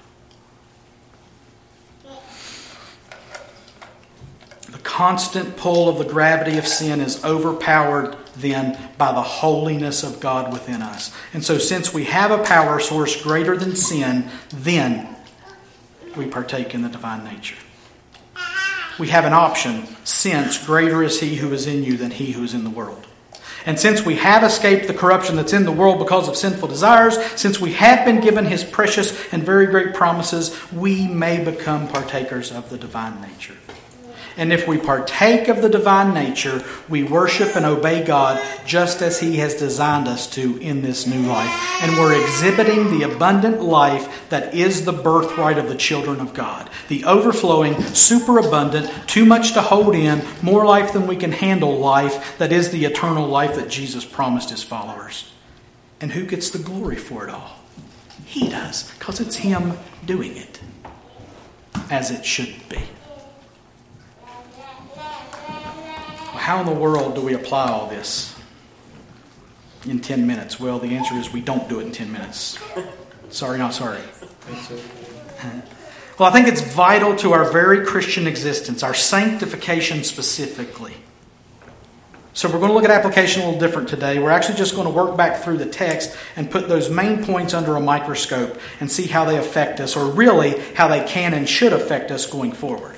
The constant pull of the gravity of sin is overpowered then by the holiness of God within us. And so, since we have a power source greater than sin, then we partake in the divine nature. We have an option since greater is he who is in you than he who is in the world. And since we have escaped the corruption that's in the world because of sinful desires, since we have been given his precious and very great promises, we may become partakers of the divine nature. And if we partake of the divine nature, we worship and obey God just as He has designed us to in this new life. And we're exhibiting the abundant life that is the birthright of the children of God. The overflowing, superabundant, too much to hold in, more life than we can handle life that is the eternal life that Jesus promised His followers. And who gets the glory for it all? He does, because it's Him doing it as it should be. How in the world do we apply all this in 10 minutes? Well, the answer is we don't do it in 10 minutes. Sorry, not sorry. (laughs) Well, I think it's vital to our very Christian existence, our sanctification specifically. So, we're going to look at application a little different today. We're actually just going to work back through the text and put those main points under a microscope and see how they affect us, or really how they can and should affect us going forward.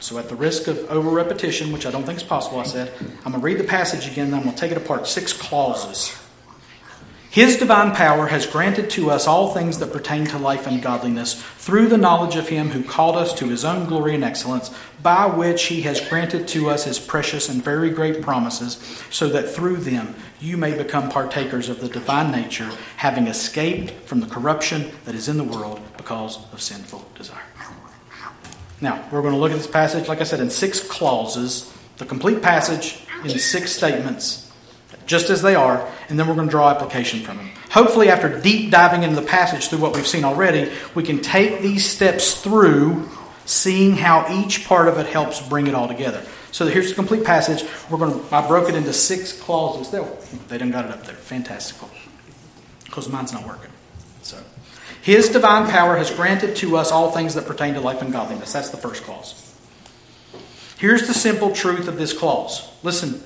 So, at the risk of over repetition, which I don't think is possible, I said, I'm going to read the passage again and I'm going to take it apart. Six clauses. His divine power has granted to us all things that pertain to life and godliness through the knowledge of Him who called us to His own glory and excellence, by which He has granted to us His precious and very great promises, so that through them you may become partakers of the divine nature, having escaped from the corruption that is in the world because of sinful desire. Now, we're going to look at this passage, like I said, in six clauses, the complete passage in six statements, just as they are, and then we're going to draw application from them. Hopefully, after deep diving into the passage through what we've seen already, we can take these steps through, seeing how each part of it helps bring it all together. So here's the complete passage. We're going to, I broke it into six clauses. They, they done got it up there. Fantastical. Because mine's not working. His divine power has granted to us all things that pertain to life and godliness. That's the first clause. Here's the simple truth of this clause. Listen,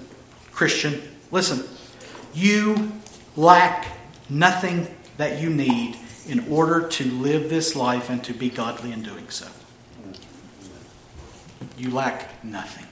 Christian, listen. You lack nothing that you need in order to live this life and to be godly in doing so. You lack nothing.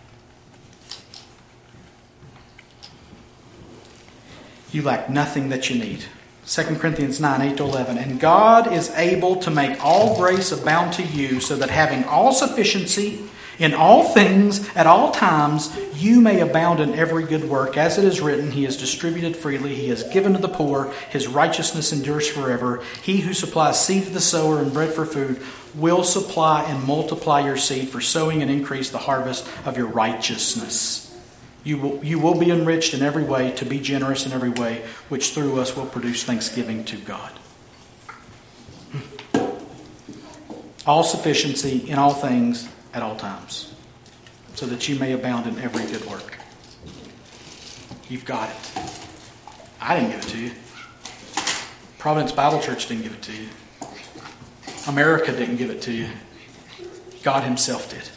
You lack nothing that you need. 2 Corinthians 9, 8 to 11. And God is able to make all grace abound to you, so that having all sufficiency in all things at all times, you may abound in every good work. As it is written, He has distributed freely, He has given to the poor, His righteousness endures forever. He who supplies seed to the sower and bread for food will supply and multiply your seed for sowing and increase the harvest of your righteousness. You will, you will be enriched in every way to be generous in every way, which through us will produce thanksgiving to God. Hmm. All sufficiency in all things at all times, so that you may abound in every good work. You've got it. I didn't give it to you. Providence Bible Church didn't give it to you. America didn't give it to you. God Himself did.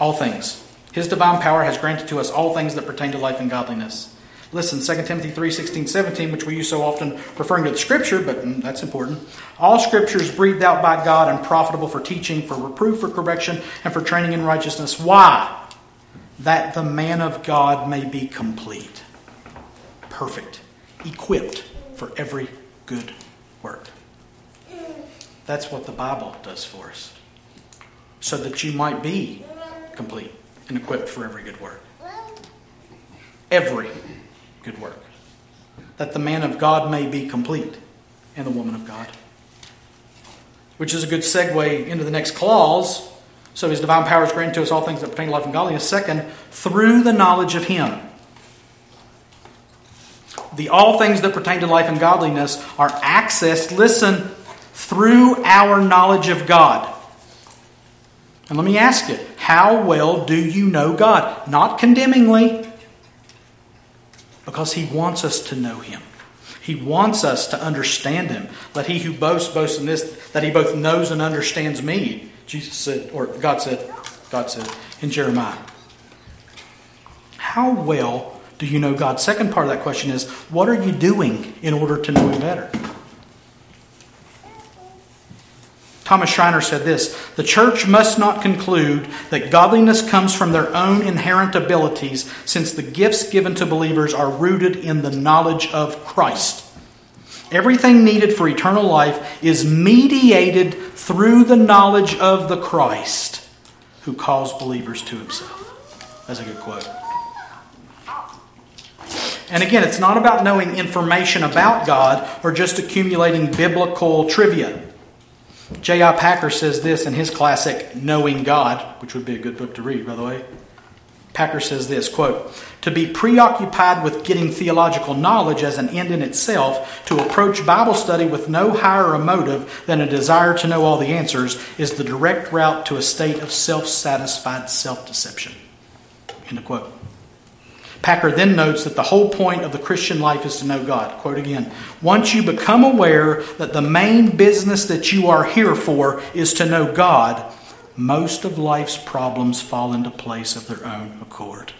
All things. His divine power has granted to us all things that pertain to life and godliness. Listen, 2 Timothy 3 16, 17, which we use so often referring to the Scripture, but mm, that's important. All Scripture is breathed out by God and profitable for teaching, for reproof, for correction, and for training in righteousness. Why? That the man of God may be complete, perfect, equipped for every good work. That's what the Bible does for us. So that you might be complete and equipped for every good work. Every good work. That the man of God may be complete and the woman of God. Which is a good segue into the next clause. So his divine power is granted to us all things that pertain to life and godliness. Second, through the knowledge of him. the all things that pertain to life and godliness are accessed, listen, through our knowledge of God. And let me ask you, how well do you know God? Not condemningly, because He wants us to know Him. He wants us to understand Him. Let he who boasts boast in this, that he both knows and understands me. Jesus said, or God said, God said in Jeremiah. How well do you know God? Second part of that question is, what are you doing in order to know Him better? Thomas Schreiner said this The church must not conclude that godliness comes from their own inherent abilities, since the gifts given to believers are rooted in the knowledge of Christ. Everything needed for eternal life is mediated through the knowledge of the Christ who calls believers to himself. That's a good quote. And again, it's not about knowing information about God or just accumulating biblical trivia. J.I. Packer says this in his classic Knowing God, which would be a good book to read, by the way. Packer says this quote, To be preoccupied with getting theological knowledge as an end in itself, to approach Bible study with no higher a motive than a desire to know all the answers, is the direct route to a state of self satisfied self deception. End of quote. Packer then notes that the whole point of the Christian life is to know God. Quote again Once you become aware that the main business that you are here for is to know God, most of life's problems fall into place of their own accord.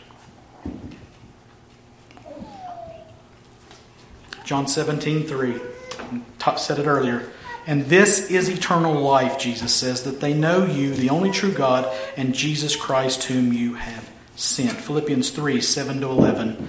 John 17, 3. Said it earlier. And this is eternal life, Jesus says, that they know you, the only true God, and Jesus Christ, whom you have sent. Philippians 3 7 to 11.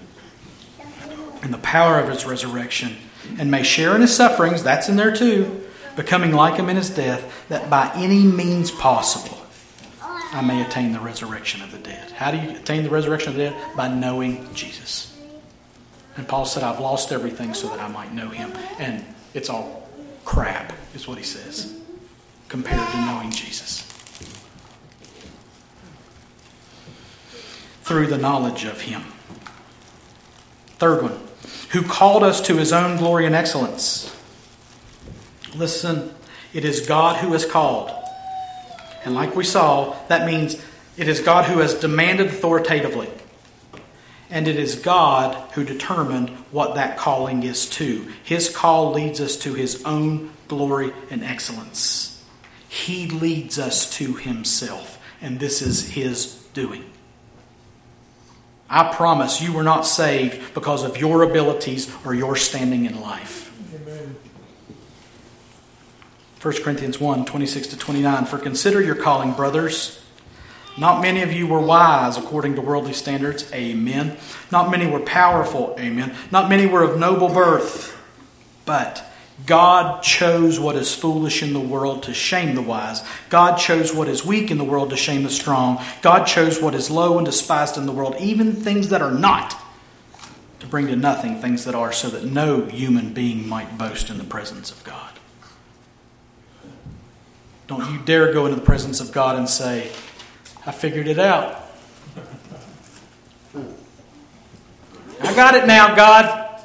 and the power of his resurrection, and may share in his sufferings, that's in there too, becoming like him in his death, that by any means possible I may attain the resurrection of the dead. How do you attain the resurrection of the dead? By knowing Jesus. And Paul said, I've lost everything so that I might know him. And it's all crap, is what he says, compared to knowing Jesus. Through the knowledge of him. Third one, who called us to his own glory and excellence. Listen, it is God who has called. And like we saw, that means it is God who has demanded authoritatively. And it is God who determined what that calling is to. His call leads us to his own glory and excellence. He leads us to himself, and this is his doing. I promise you were not saved because of your abilities or your standing in life. Amen. 1 Corinthians 1 26 to 29. For consider your calling, brothers. Not many of you were wise according to worldly standards. Amen. Not many were powerful. Amen. Not many were of noble birth. But God chose what is foolish in the world to shame the wise. God chose what is weak in the world to shame the strong. God chose what is low and despised in the world, even things that are not, to bring to nothing things that are, so that no human being might boast in the presence of God. Don't you dare go into the presence of God and say, I figured it out. I got it now, God.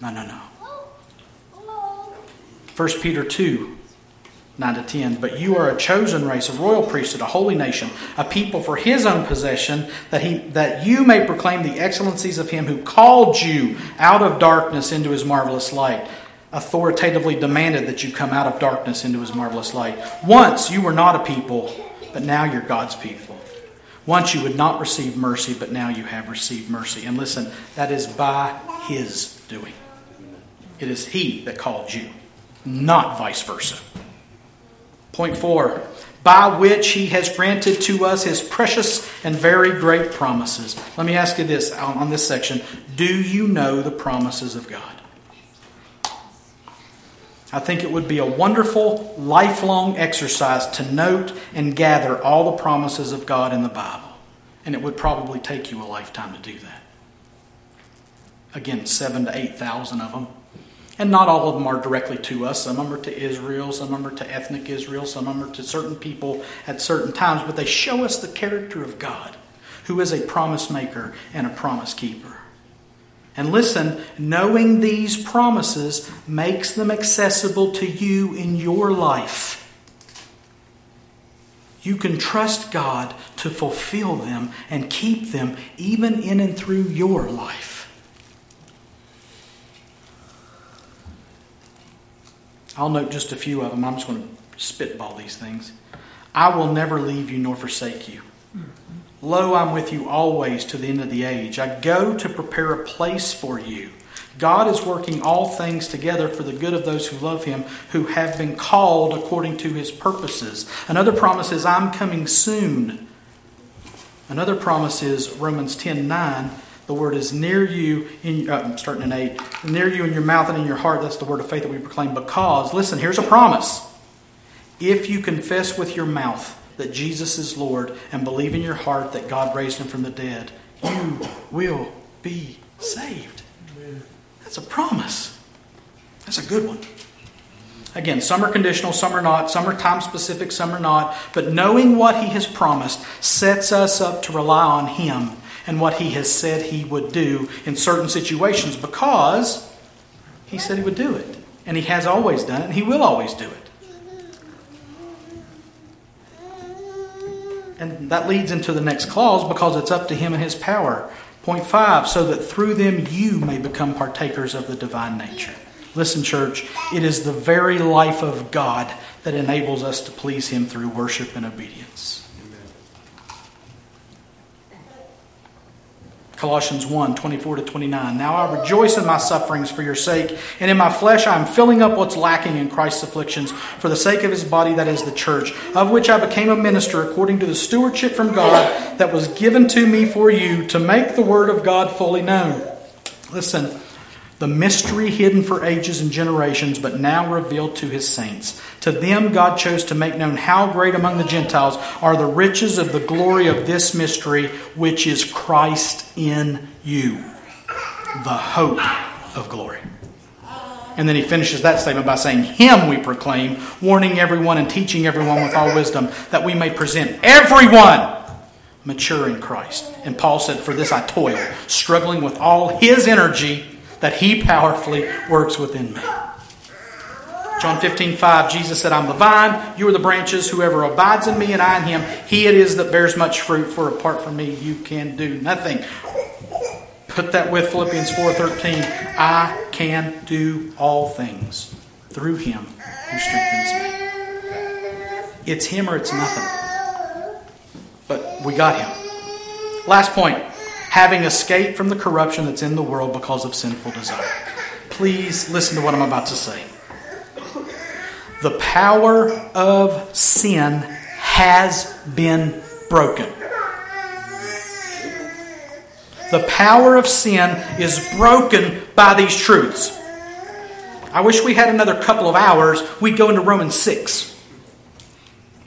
No, no, no. 1 Peter 2 9 to 10. But you are a chosen race, a royal priesthood, a holy nation, a people for his own possession, that, he, that you may proclaim the excellencies of him who called you out of darkness into his marvelous light. Authoritatively demanded that you come out of darkness into his marvelous light. Once you were not a people, but now you're God's people. Once you would not receive mercy, but now you have received mercy. And listen, that is by his doing. It is he that called you not vice versa. Point four, by which he has granted to us his precious and very great promises. Let me ask you this on this section Do you know the promises of God? I think it would be a wonderful, lifelong exercise to note and gather all the promises of God in the Bible. And it would probably take you a lifetime to do that. Again, seven to eight thousand of them. And not all of them are directly to us. Some of them are to Israel, some of them are to ethnic Israel, some of them are to certain people at certain times. But they show us the character of God, who is a promise maker and a promise keeper. And listen, knowing these promises makes them accessible to you in your life. You can trust God to fulfill them and keep them even in and through your life. I'll note just a few of them. I'm just going to spitball these things. I will never leave you nor forsake you. Lo, I'm with you always to the end of the age. I go to prepare a place for you. God is working all things together for the good of those who love him, who have been called according to his purposes. Another promise is, I'm coming soon. Another promise is Romans 10 9. The word is near you, in, uh, starting in 8, near you in your mouth and in your heart. That's the word of faith that we proclaim. Because, listen, here's a promise. If you confess with your mouth that Jesus is Lord and believe in your heart that God raised him from the dead, you will be saved. That's a promise. That's a good one. Again, some are conditional, some are not, some are time specific, some are not. But knowing what he has promised sets us up to rely on him and what he has said he would do in certain situations because he said he would do it. And he has always done it, and he will always do it. And that leads into the next clause because it's up to him and his power. Point five, so that through them you may become partakers of the divine nature. Listen, church, it is the very life of God that enables us to please him through worship and obedience. Colossians 1 24 to 29. Now I rejoice in my sufferings for your sake, and in my flesh I am filling up what's lacking in Christ's afflictions for the sake of his body, that is the church, of which I became a minister according to the stewardship from God that was given to me for you to make the word of God fully known. Listen, the mystery hidden for ages and generations, but now revealed to his saints. To them, God chose to make known how great among the Gentiles are the riches of the glory of this mystery, which is Christ in you, the hope of glory. And then he finishes that statement by saying, Him we proclaim, warning everyone and teaching everyone with all wisdom, that we may present everyone mature in Christ. And Paul said, For this I toil, struggling with all his energy that he powerfully works within me. John 15, 5, Jesus said, I'm the vine, you are the branches. Whoever abides in me and I in him, he it is that bears much fruit, for apart from me you can do nothing. Put that with Philippians 4:13. I can do all things through him who strengthens me. It's him or it's nothing. But we got him. Last point. Having escaped from the corruption that's in the world because of sinful desire. Please listen to what I'm about to say. The power of sin has been broken. The power of sin is broken by these truths. I wish we had another couple of hours. We'd go into Romans 6.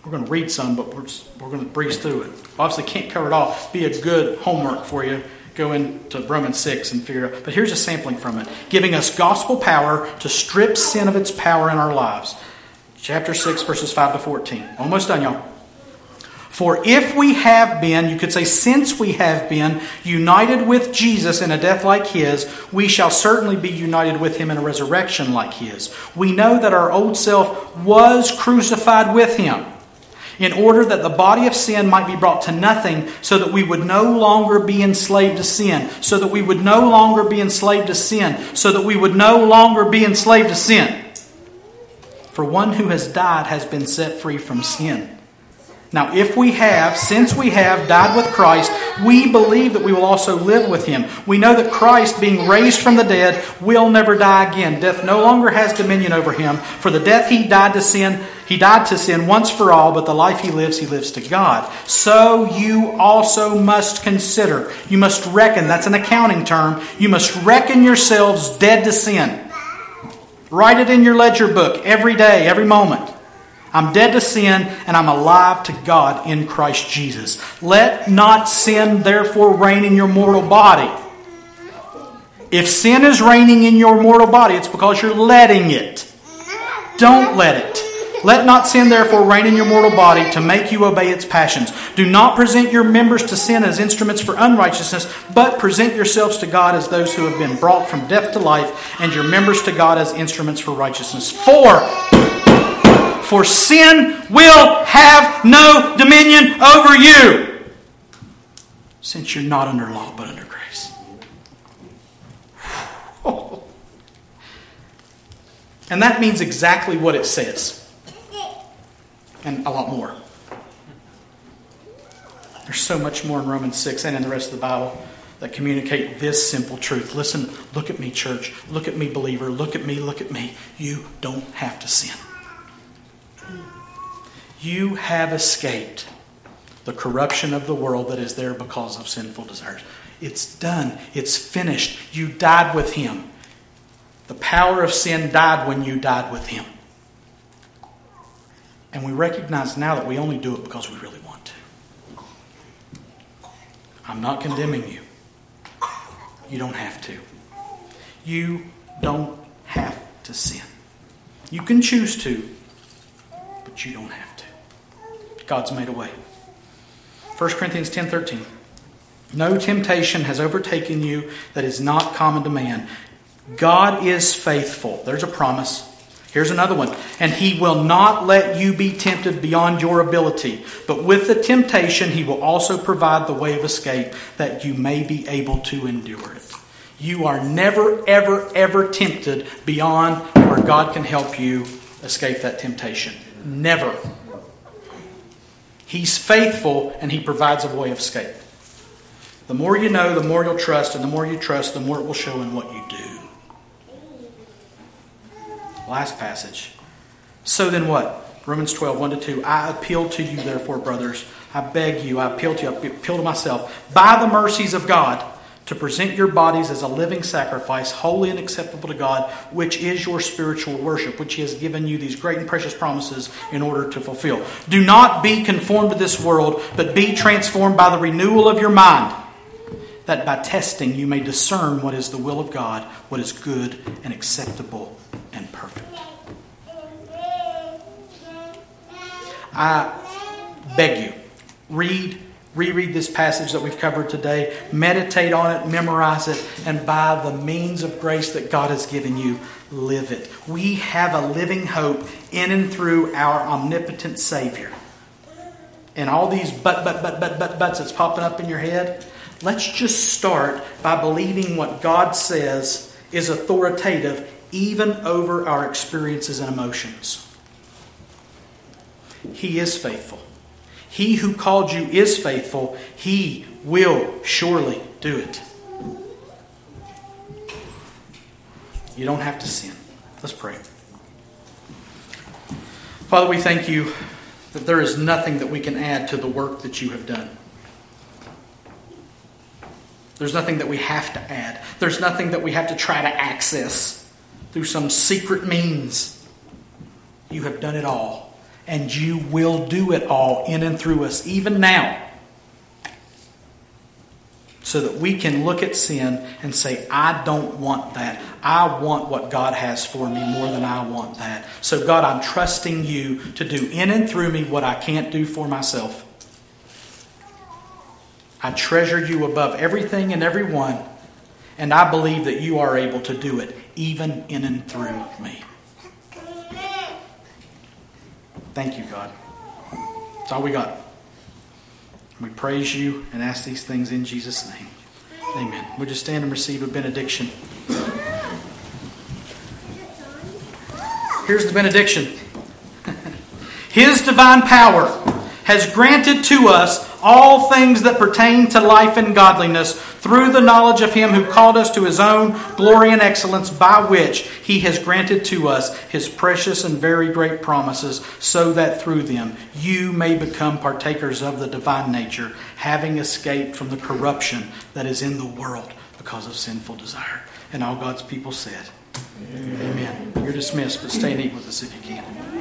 We're going to read some, but we're, we're going to breeze through it. Obviously, can't cover it all. Be a good homework for you. Go into Romans 6 and figure it out. But here's a sampling from it giving us gospel power to strip sin of its power in our lives chapter 6, verses 5 to 14. Almost done, y'all. For if we have been, you could say, since we have been united with Jesus in a death like his, we shall certainly be united with him in a resurrection like his. We know that our old self was crucified with him in order that the body of sin might be brought to nothing, so that we would no longer be enslaved to sin, so that we would no longer be enslaved to sin, so that we would no longer be enslaved to sin. For one who has died has been set free from sin. Now, if we have, since we have died with Christ, we believe that we will also live with him. We know that Christ, being raised from the dead, will never die again. Death no longer has dominion over him. For the death he died to sin, he died to sin once for all, but the life he lives, he lives to God. So you also must consider. You must reckon, that's an accounting term. You must reckon yourselves dead to sin Write it in your ledger book every day, every moment. I'm dead to sin and I'm alive to God in Christ Jesus. Let not sin therefore reign in your mortal body. If sin is reigning in your mortal body, it's because you're letting it. Don't let it. Let not sin therefore reign in your mortal body to make you obey its passions. Do not present your members to sin as instruments for unrighteousness, but present yourselves to God as those who have been brought from death to life, and your members to God as instruments for righteousness. For for sin will have no dominion over you, since you're not under law but under grace. (laughs) And that means exactly what it says, and a lot more. There's so much more in Romans 6 and in the rest of the Bible that communicate this simple truth. Listen, look at me, church. Look at me, believer. Look at me, look at me. You don't have to sin. You have escaped the corruption of the world that is there because of sinful desires. It's done, it's finished. You died with Him. The power of sin died when you died with Him. And we recognize now that we only do it because we really want to. I'm not condemning you. You don't have to. You don't have to sin. You can choose to, you don't have to. God's made a way. 1 Corinthians 10:13. No temptation has overtaken you that is not common to man. God is faithful. There's a promise. Here's another one. And he will not let you be tempted beyond your ability. But with the temptation, he will also provide the way of escape that you may be able to endure it. You are never, ever, ever tempted beyond where God can help you escape that temptation. Never. He's faithful and he provides a way of escape. The more you know, the more you'll trust, and the more you trust, the more it will show in what you do. Last passage. So then what? Romans 12, 1 to 2. I appeal to you, therefore, brothers. I beg you, I appeal to you, I appeal to myself, by the mercies of God, to present your bodies as a living sacrifice, holy and acceptable to God, which is your spiritual worship, which He has given you these great and precious promises in order to fulfill. Do not be conformed to this world, but be transformed by the renewal of your mind, that by testing you may discern what is the will of God, what is good and acceptable and perfect. I beg you, read, reread this passage that we've covered today, meditate on it, memorize it, and by the means of grace that God has given you, live it. We have a living hope in and through our omnipotent Savior. And all these but, but, but, but, but, buts that's popping up in your head, let's just start by believing what God says is authoritative even over our experiences and emotions. He is faithful. He who called you is faithful. He will surely do it. You don't have to sin. Let's pray. Father, we thank you that there is nothing that we can add to the work that you have done. There's nothing that we have to add. There's nothing that we have to try to access through some secret means. You have done it all and you will do it all in and through us, even now. So that we can look at sin and say, I don't want that. I want what God has for me more than I want that. So, God, I'm trusting you to do in and through me what I can't do for myself. I treasure you above everything and everyone, and I believe that you are able to do it, even in and through me. Thank you, God. That's all we got. We praise you and ask these things in Jesus' name. Amen. Would you stand and receive a benediction? Here's the benediction (laughs) His divine power has granted to us all things that pertain to life and godliness through the knowledge of him who called us to his own glory and excellence, by which he has granted to us his precious and very great promises, so that through them you may become partakers of the divine nature, having escaped from the corruption that is in the world because of sinful desire. And all God's people said, Amen. You're dismissed, but stay and eat with us if you can.